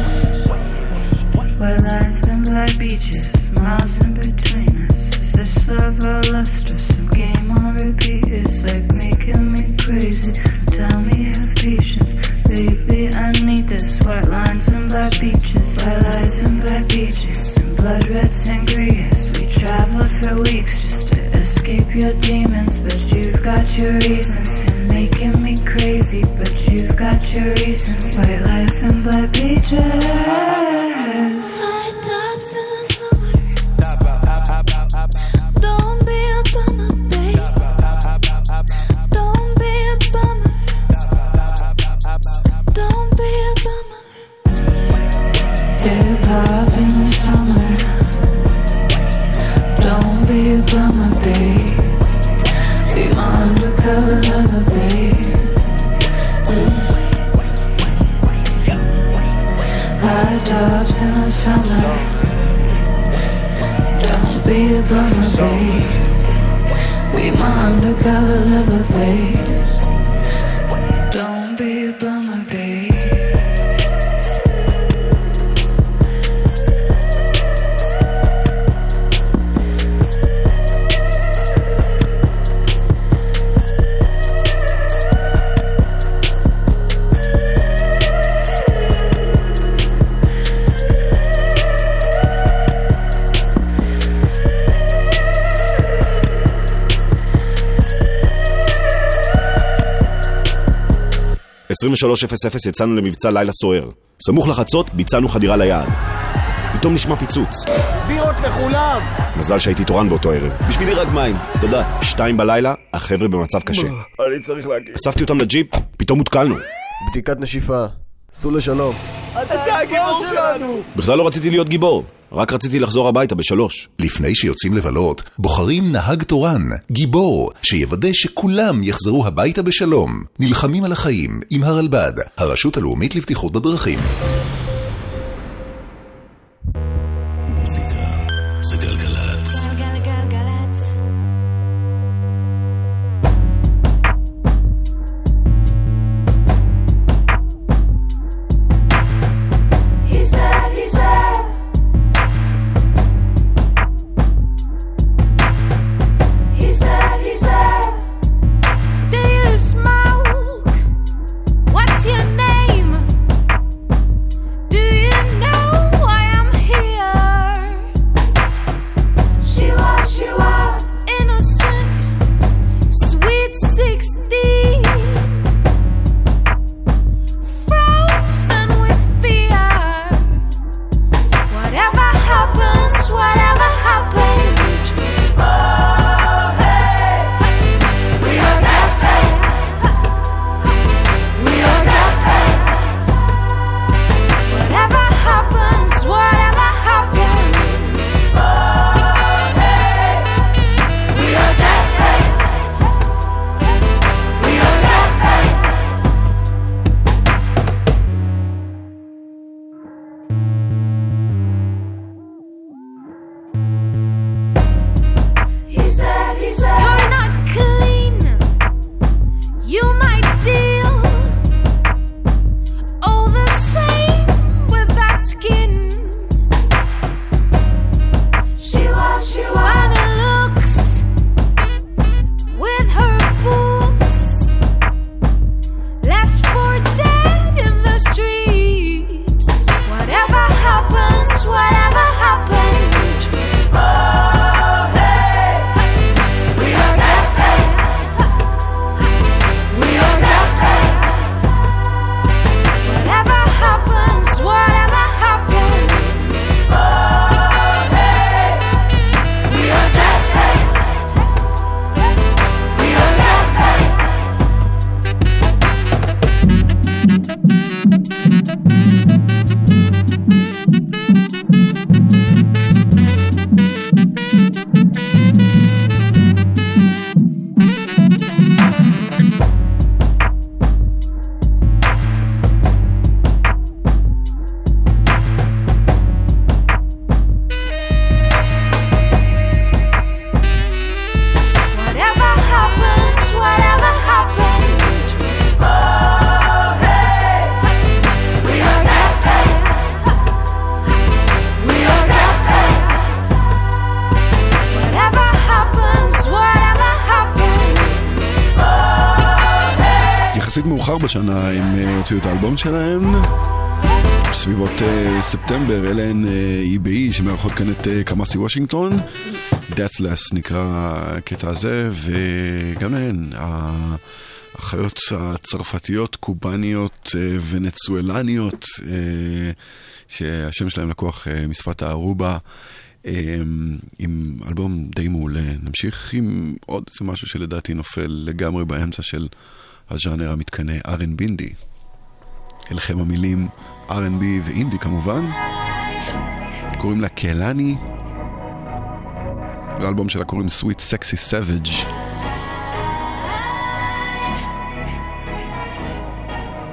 Where lights and black beaches, miles in between us. Is this love or lustrous? Some game on repeat. It's like making me crazy. Tell me, have patience, baby. I need this. White lines and black beaches, white lights and black beaches, and blood red sangrias. We travel for weeks just to escape your demons, but you've got your reasons your reason why life's in black beaches ב-23:00 יצאנו למבצע לילה סוער. סמוך לחצות ביצענו חדירה ליעד. פתאום נשמע פיצוץ. בירות לכולם! מזל שהייתי תורן באותו ערב. בשבילי רק מים. תודה. שתיים בלילה, החבר'ה במצב קשה. אני צריך להגיד. אספתי אותם לג'יפ, פתאום הותקלנו. בדיקת נשיפה. סעו לשלום. אתה הגיבור שלנו! בכלל לא רציתי להיות גיבור, רק רציתי לחזור הביתה בשלוש. לפני שיוצאים לבלות, בוחרים נהג תורן, גיבור, שיוודא שכולם יחזרו הביתה בשלום. נלחמים על החיים עם הרלב"ד, הרשות הלאומית לבטיחות בדרכים. מוזיקה ארבע שנה הם אה, הוציאו את האלבום שלהם. סביבות אה, ספטמבר, אלה הן אה, uh, EBE שמארחות כאן את קמאסי וושינגטון. Deathless נקרא הקטע הזה, וגם הן, האחיות הצרפתיות, קובניות, uh, ונצואלניות, uh, שהשם שלהם לקוח uh, משפת הערובה. עם אלבום די מעולה. נמשיך עם עוד איזה משהו שלדעתי נופל לגמרי באמצע של הז'אנר המתקנא R&B. אליכם המילים R&B ואינדי כמובן. קוראים לה קלני. לאלבום שלה קוראים Sweet Sexy Savage.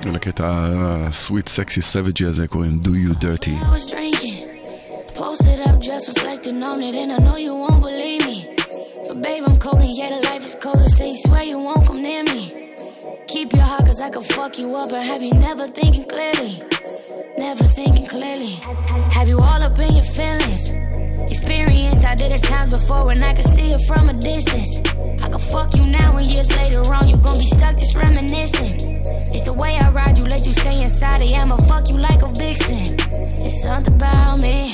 ולקטע ה-Sweet Sexy Savage הזה קוראים Do You Dirty. I just reflecting on it, and I know you won't believe me. But babe, I'm cold, and yeah, the life is cold. To say swear you won't come near me. Keep your heart, cause I can fuck you up, and have you never thinking clearly? Never thinking clearly. Have you all up in your feelings? Experienced, I did it times before when I could see it from a distance. I could fuck you now, and years later on, you gon' be stuck just reminiscing. It's the way I ride you, let you stay inside it. I'ma fuck you like a vixen. It's something about me.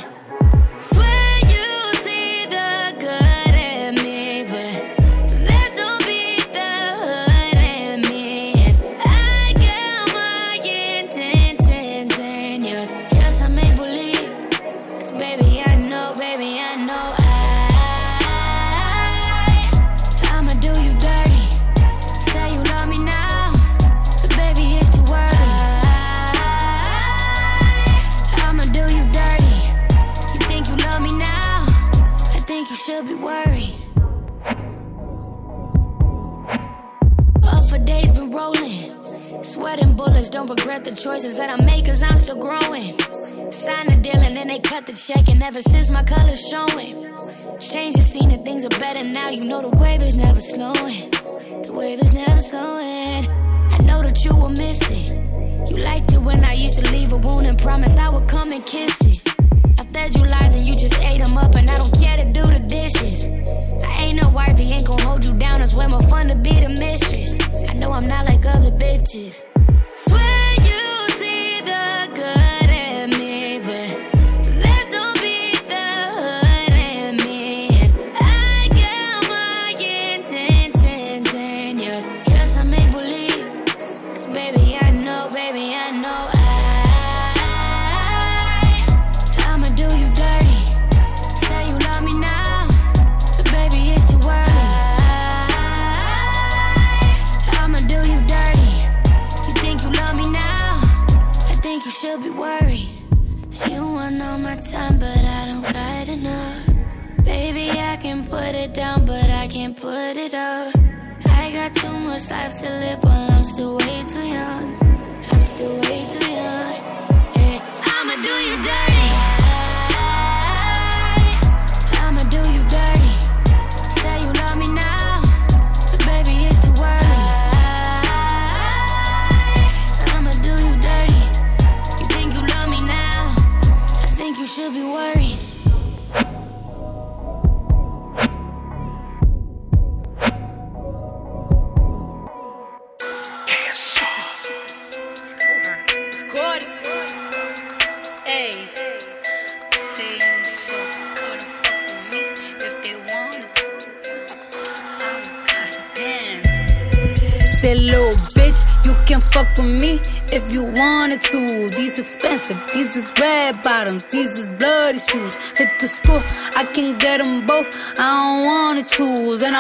You know the wave is never slowing. The wave is never slowing. I know that you were missing. You liked it when I used to leave a wound and promise I would come and kiss it.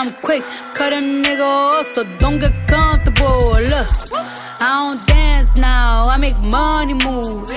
I'm quick, cut a nigga off, so don't get comfortable. Look, I don't dance now, I make money move.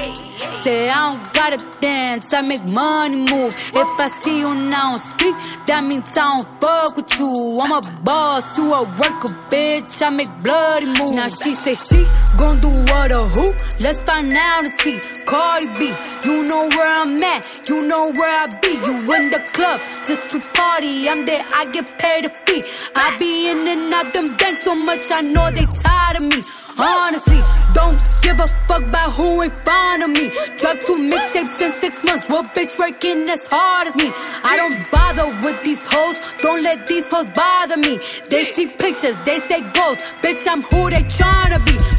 Say I don't gotta dance, I make money move. If I see you now speak, that means I don't fuck with you. I'm a boss, you a worker, bitch. I make bloody moves. Now she say she gon' do what or who? Let's find out and see. Cardi B, you know where I'm at, you know where I be. You in the club just to party. I'm there, I get paid a fee. I be in and out them banks so much, I know they tired of me. Honestly, don't give a fuck about who in front of me. Drop two mixtapes in six months. What bitch working as hard as me? I don't bother with these hoes. Don't let these hoes bother me. They see pictures, they say ghosts. Bitch, I'm who they tryna be.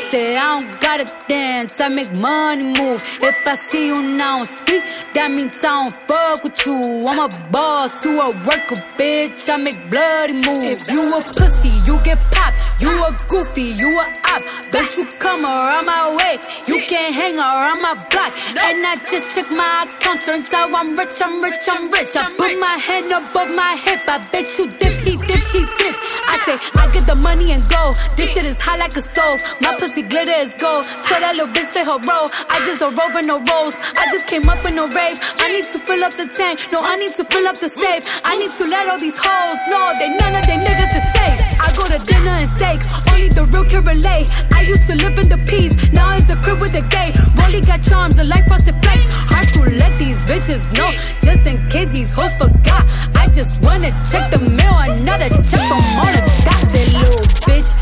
Say I don't gotta dance, I make money move. If I see you now speak, that means I don't fuck with you. I'm a boss, you a worker, bitch. I make bloody moves. If you a pussy, you get popped. You a goofy, you a op. Don't you come around my way. You can't hang around my block. And I just check my account. Turns out I'm rich, I'm rich, I'm rich. I put my hand above my hip. I bet you dip, he dip, she dip. I say, I get the money and go. This shit is hot like a stove. My pussy glitter is gold. Tell that little bitch play her role. I just a rope and no rolls. I just came up in a rave. I need to fill up the tank. No, I need to fill up the safe. I need to let all these hoes know that none of they niggas is safe. I go to dinner and steak. Only the real can relate. I used to live in the peace. Now it's the crib with the gay. Rolly got charms, the life frosted flakes. Hard to let these bitches know. Just in case these hoes forgot. I just wanna check the mail. Another check from Mona Scott. That little bitch,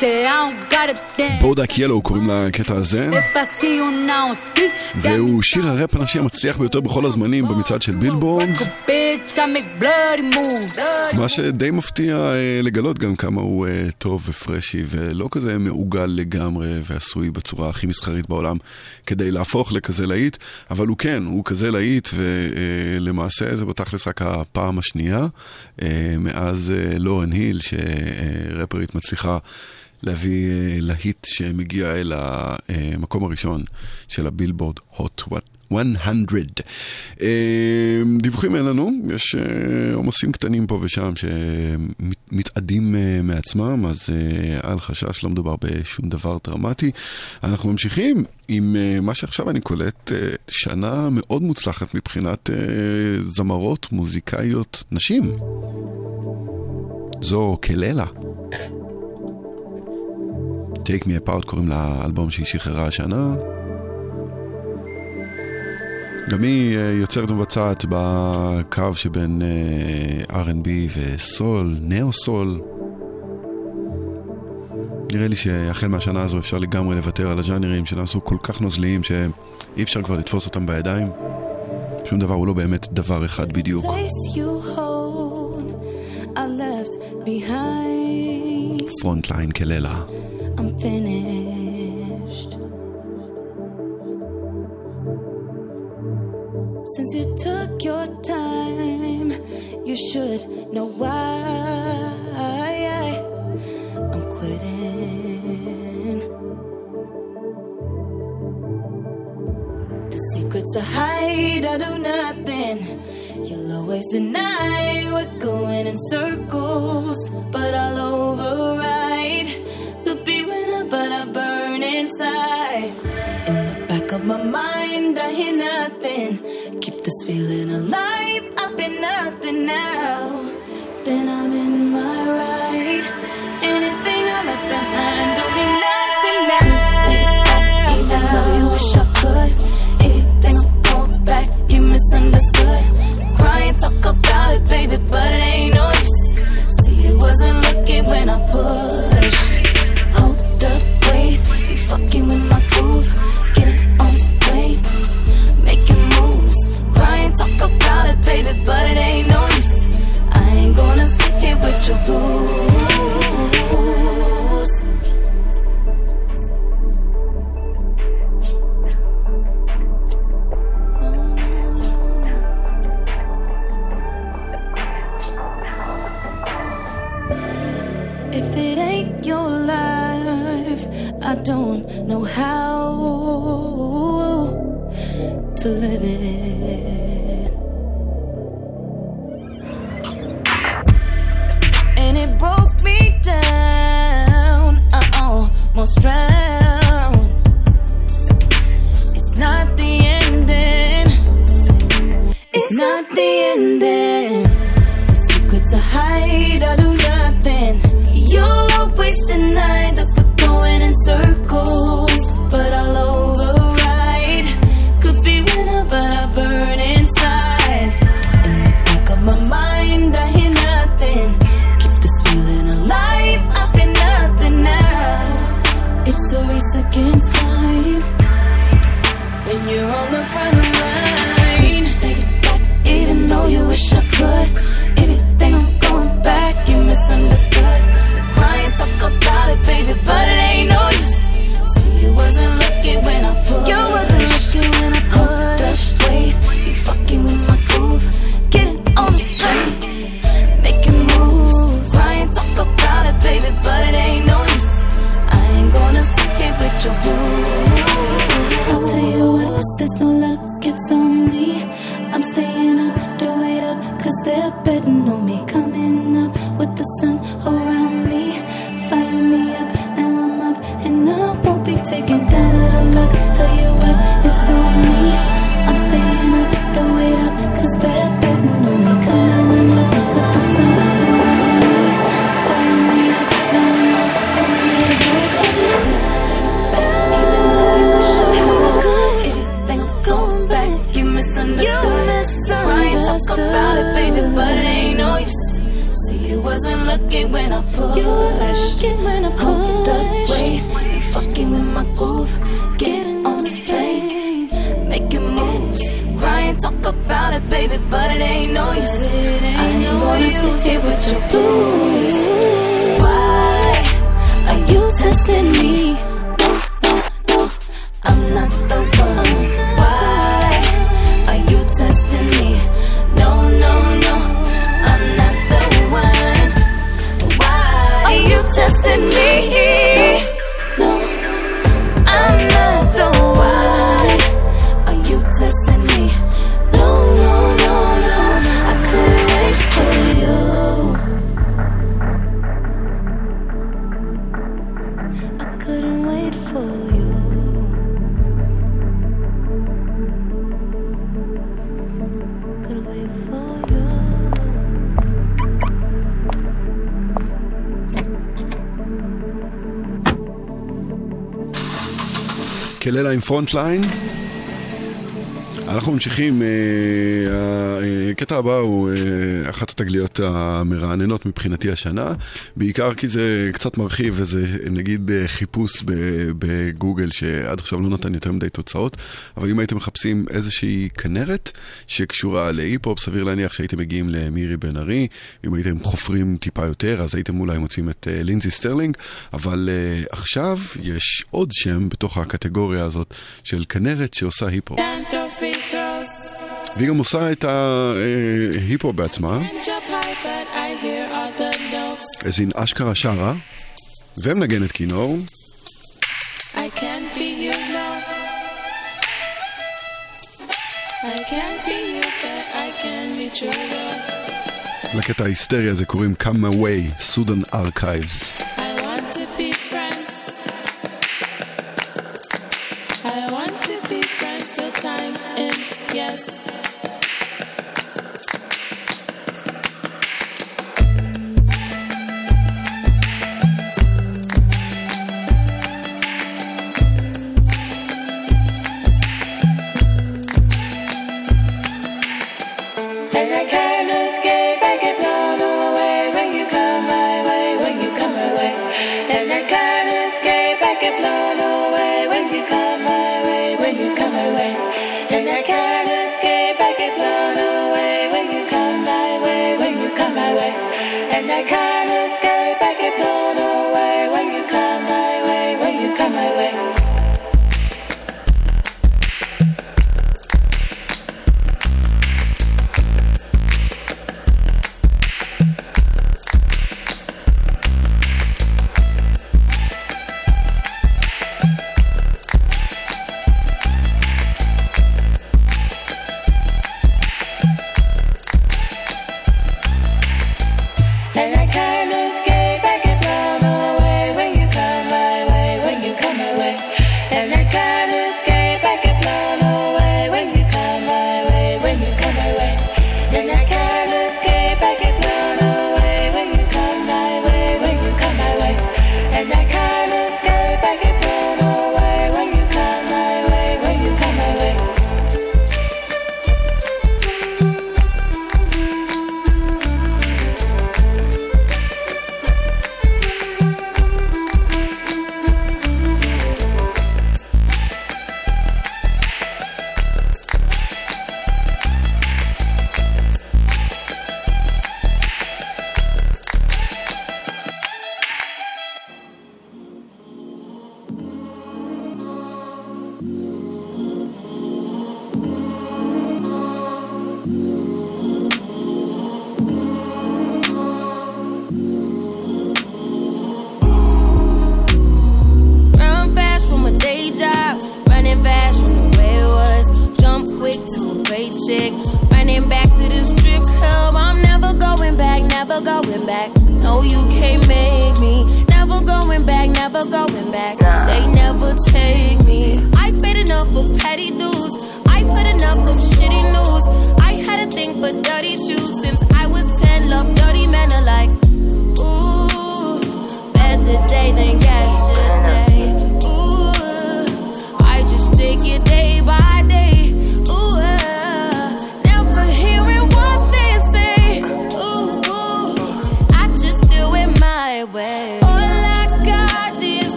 Dance. בודק ילו קוראים לקטע הזה, והוא שיר הראפ הנשי המצליח ביותר בכל הזמנים במצעד של בילבורד. מה שדי מפתיע אה, לגלות גם כמה הוא אה, טוב ופרשי ולא כזה מעוגל לגמרי ועשוי בצורה הכי מסחרית בעולם כדי להפוך לכזה להיט, אבל הוא כן, הוא כזה להיט ולמעשה זה בתכלס רק הפעם השנייה אה, מאז אה, לורן היל שרפרית מצליחה להביא אה, להיט שמגיע אל המקום הראשון של הבילבורד הוט 100. אה, דיווחים אין לנו, יש אה, עומסים קטנים פה ושם שמתאדים אה, מעצמם, אז אה, אל חשש, לא מדובר בשום דבר דרמטי. אנחנו ממשיכים עם אה, מה שעכשיו אני קולט, אה, שנה מאוד מוצלחת מבחינת אה, זמרות מוזיקאיות נשים. זו קללה. Take Me Apart קוראים לאלבום שהיא שחררה השנה. גם היא אה, יוצרת ומבצעת בקו שבין אה, R&B וסול, נאו-סול. נראה לי שהחל מהשנה הזו אפשר לגמרי לוותר על הז'אנרים שנעשו כל כך נוזליים שאי אפשר כבר לתפוס אותם בידיים. שום דבר הוא לא באמת דבר אחד בדיוק. Behind. Frontline קלילה. Finished. Since you took your time, you should know why I'm quitting. The secrets I hide, I do nothing. You'll always deny we're going in circles, but I'll override. Back of my mind, I hear nothing. Keep this feeling alive. I've been nothing now. Then I'm in my right. Anything I left behind don't mean nothing now. Even though you wish I could. Anything I'm back, you misunderstood. Crying, talk about it, baby, but it ain't no use. See, it wasn't looking when I pushed. But it ain't no use. I ain't gonna sit here with your rules. lucky when I push. You was it when I push. Hold it way. You're fucking with my groove. Get on the thing, making moves. Crying, talk about it, baby, but it ain't no use. I ain't gonna sit here with your blues. Why are you testing me? Fräulein Frontline. אנחנו ממשיכים, אה, הקטע הבא הוא אה, אחת התגליות המרעננות מבחינתי השנה, בעיקר כי זה קצת מרחיב איזה נגיד אה, חיפוש בגוגל שעד עכשיו לא נתן יותר מדי תוצאות, אבל אם הייתם מחפשים איזושהי כנרת שקשורה להיפ-הופ, סביר להניח שהייתם מגיעים למירי בן ארי, אם הייתם חופרים טיפה יותר אז הייתם אולי מוצאים את לינזי סטרלינג, אבל עכשיו יש עוד שם בתוך הקטגוריה הזאת של כנרת שעושה היפ-הופ. והיא גם עושה את ההיפו אה, בעצמה. אז היא אשכרה שרה, ומנגנת כינור. לקטע ההיסטריה הזה קוראים Come Away, Sudan Archives.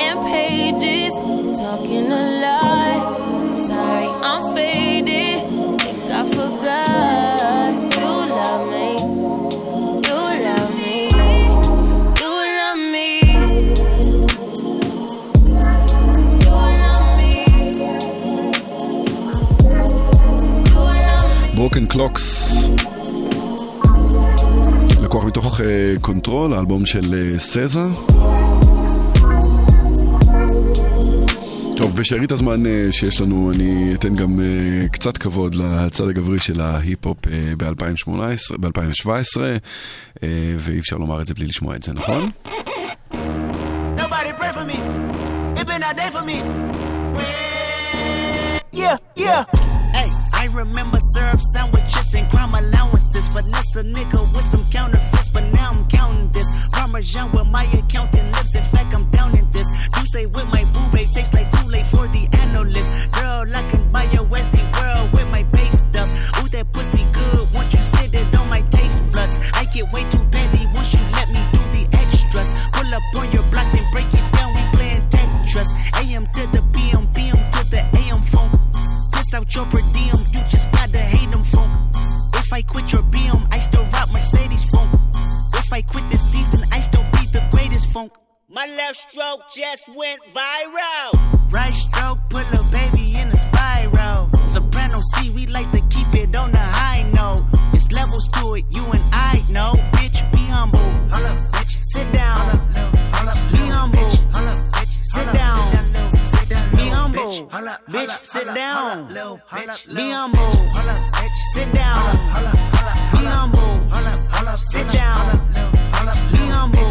and pages, talking a lot. Sorry, I'm faded. Think I forgot. Broken clocks. מתוך Ctrl, האלבום של אה, סזה. טוב, בשארית הזמן אה, שיש לנו, אני אתן גם אה, קצת כבוד לצד הגברי של ההיפ-הופ ב-2018, ב-2017, ואי אפשר לומר את זה בלי לשמוע את זה, נכון? Yeah, yeah. Remember syrup sandwiches and crime allowances. Finesse a nigga with some counterfeits, but now I'm counting this. Parmesan with my accountant lips. In fact, I'm down in this. You say with my boo babe tastes like Kool-Aid for the analyst. Girl, I can buy your Westie world with my base stuff. Ooh, that pussy good. Once you sit it on my taste buds, I get way too petty once you let me do the extras. Pull up on your block and break it down. We playing Tetris. AM to the PM, PM to the AM phone. Piss out your left stroke just went viral. Right stroke put a baby in a spiral. Soprano C, we like to keep it on the high note. It's levels to it, you and I know. Bitch, be humble. bitch. Sit down. Be humble. Sit down. Be humble. Bitch, sit down. Be humble. Sit down. Be humble. Sit down. Be humble.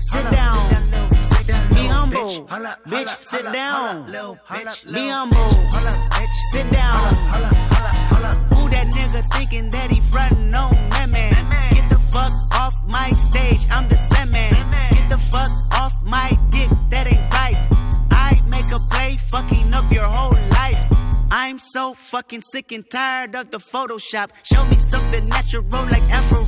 Sit down. Humble. Bitch, sit down. Be humble. Sit down. Who that nigga thinking that he frontin' on man? Get the fuck off my stage. I'm the Sandman. Get the fuck off my dick. That ain't right. I make a play, fucking up your whole life. I'm so fucking sick and tired of the Photoshop. Show me something natural like Afro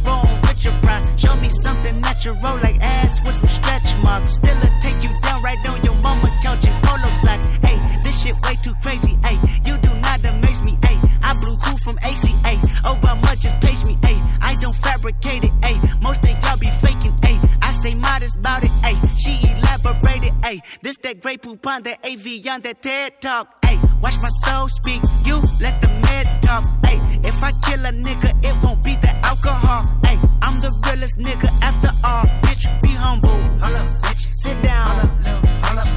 your pride. Show me something natural like ass with some stretch marks. Still a take you down right on your mama couch in polo sock. Hey, this shit way too crazy. Hey, you do not amaze me. Hey, I blew cool from ACA. Obama just page me. Hey, I don't fabricate it. Hey, most of y'all be faking. Hey, I stay modest about it. Hey, she elaborated. Hey, this that great poop on that AV on that TED talk. Hey, watch my soul speak. You let the meds talk. Hey, if I kill a nigga, it won't be the alcohol. Hey, I'm the realest nigga after all. Bitch, be humble. bitch. Sit down.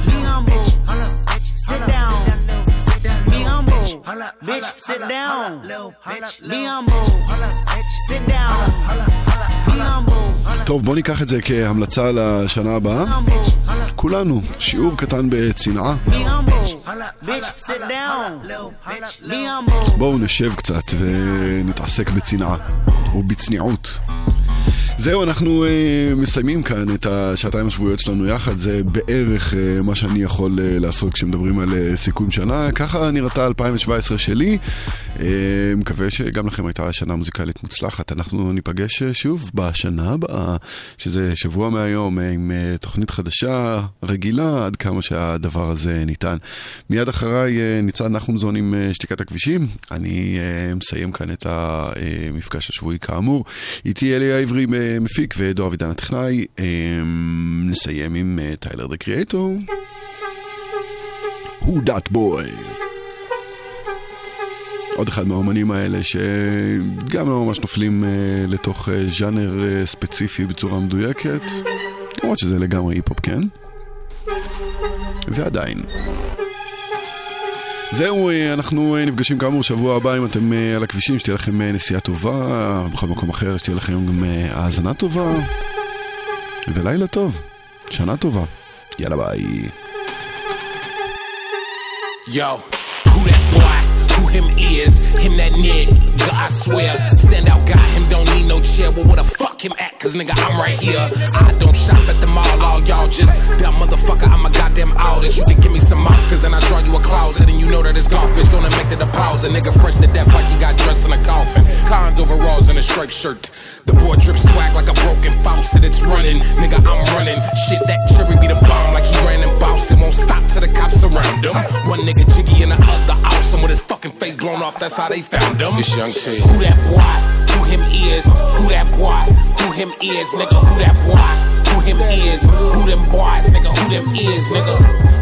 Be humble. Sit down. Be humble. Bitch, sit down. Be humble. Sit down. Be humble. טוב, בוא ניקח את זה כהמלצה לשנה הבאה. כולנו, שיעור קטן בצנעה. Be humble. Bitch, sit down. Be humble. בואו נשב קצת ונתעסק בצנעה. ובצניעות. זהו, אנחנו uh, מסיימים כאן את השעתיים השבועיות שלנו יחד, זה בערך uh, מה שאני יכול uh, לעשות כשמדברים על uh, סיכום שנה. ככה נראתה 2017 שלי. Uh, מקווה שגם לכם הייתה שנה מוזיקלית מוצלחת. אנחנו ניפגש uh, שוב בשנה הבאה, שזה שבוע מהיום, uh, עם uh, תוכנית חדשה, רגילה, עד כמה שהדבר הזה ניתן. מיד אחריי uh, ניצן נחומזון עם uh, שתיקת הכבישים. אני uh, מסיים כאן את המפגש השבועי כאמור. איתי אלי העברי uh, מפיק ודור אבידן הטכנאי. Uh, נסיים עם uh, טיילר דה קריאטור. Who that boy? עוד אחד מהאומנים האלה שגם לא ממש נופלים uh, לתוך uh, ז'אנר ספציפי בצורה מדויקת, למרות שזה לגמרי היפ-הופ, כן? ועדיין. זהו, אה, אנחנו אה, נפגשים כאמור שבוע הבא אם אתם אה, על הכבישים, שתהיה לכם נסיעה טובה, בכל מקום אחר שתהיה לכם גם האזנה טובה, ולילה טוב, שנה טובה. יאללה ביי. Yo, him is? Him that nigga, I swear. Stand out guy, him don't need no chair. Well, where the fuck him at? Cause nigga, I'm right here. I don't shop at the mall, all y'all just dumb motherfucker. I'm a goddamn artist. You can give me some markers and I draw you a closet. And you know that this golf bitch gonna make the deposit. Nigga, fresh to death like he got dressed in a coffin. Cons overalls and a striped shirt. The boy drip swag like a broken faucet. It's running. Nigga, I'm running. Shit, that cherry be the bomb like he ran in Boston. Won't stop till the cops surround him. One nigga jiggy and the other awesome with his fucking face blown off. That's how they found him. This young T. Who that boy? Who him is? Who that boy? Who him is? Nigga, who that boy? Who him is? Who them boys? Nigga, who them is? Nigga.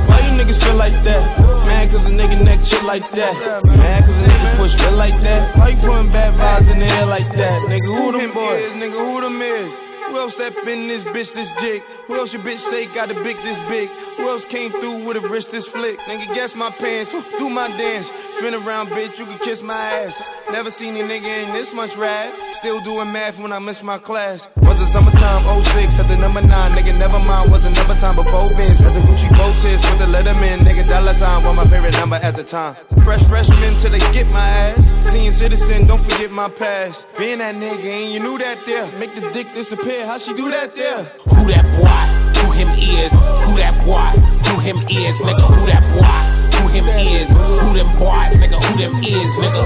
Why you niggas feel like that? Mad cause a nigga neck shit like that. Mad cause a nigga push real like that. Why you putting bad vibes in the air like that? Nigga, who them boys? Nigga, who them is? Who else step in this bitch this jig? Who else your bitch say got a big this big? Who else came through with a wrist this flick? Nigga, guess my pants, do my dance. Spin around, bitch, you can kiss my ass. Never seen a nigga in this much rap. Still doing math when I miss my class. Was it summertime 06 at the number 9? Nigga, never mind, was another time before Vince. With the Gucci bow tips, with the Letterman. Nigga, dollar sign was my favorite number at the time. Fresh freshman till they skip my ass. Senior citizen, don't forget my past. Being that nigga, and you knew that there. Make the dick disappear, how she do that there? Who that boy? Who him is? Who that boy? Who him is? Nigga, who that boy? Who him is? Who them boys? Nigga, who them is? Nigga.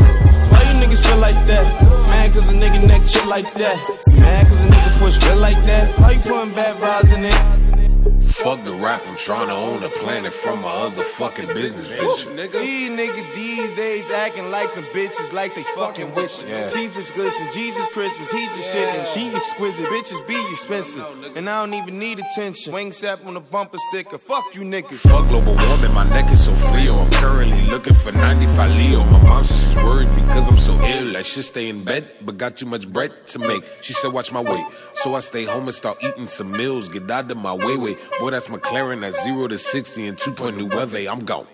Why you niggas feel like that? Mad cause a nigga neck shit like that. Mad cause a nigga push real like that. Why you putting bad vibes in it? Fuck the rap, I'm trying to own a planet from my other fucking business vision. These niggas these days acting like some bitches like they fucking with you. Yeah. Teeth is glisten, Jesus Christmas, he just shit and she exquisite. Bitches be expensive, and I don't even need attention. Wing sap on the bumper sticker, fuck you niggas. Fuck global warming, my neck is so frio. I'm currently looking for 95 Leo. My mom says she's worried because I'm so ill. I should stay in bed, but got too much bread to make. She said, watch my weight. So I stay home and start eating some meals. Get out of my way, way. Boy, that's McLaren at 0 to 60 and 2.0 weather. I'm gone.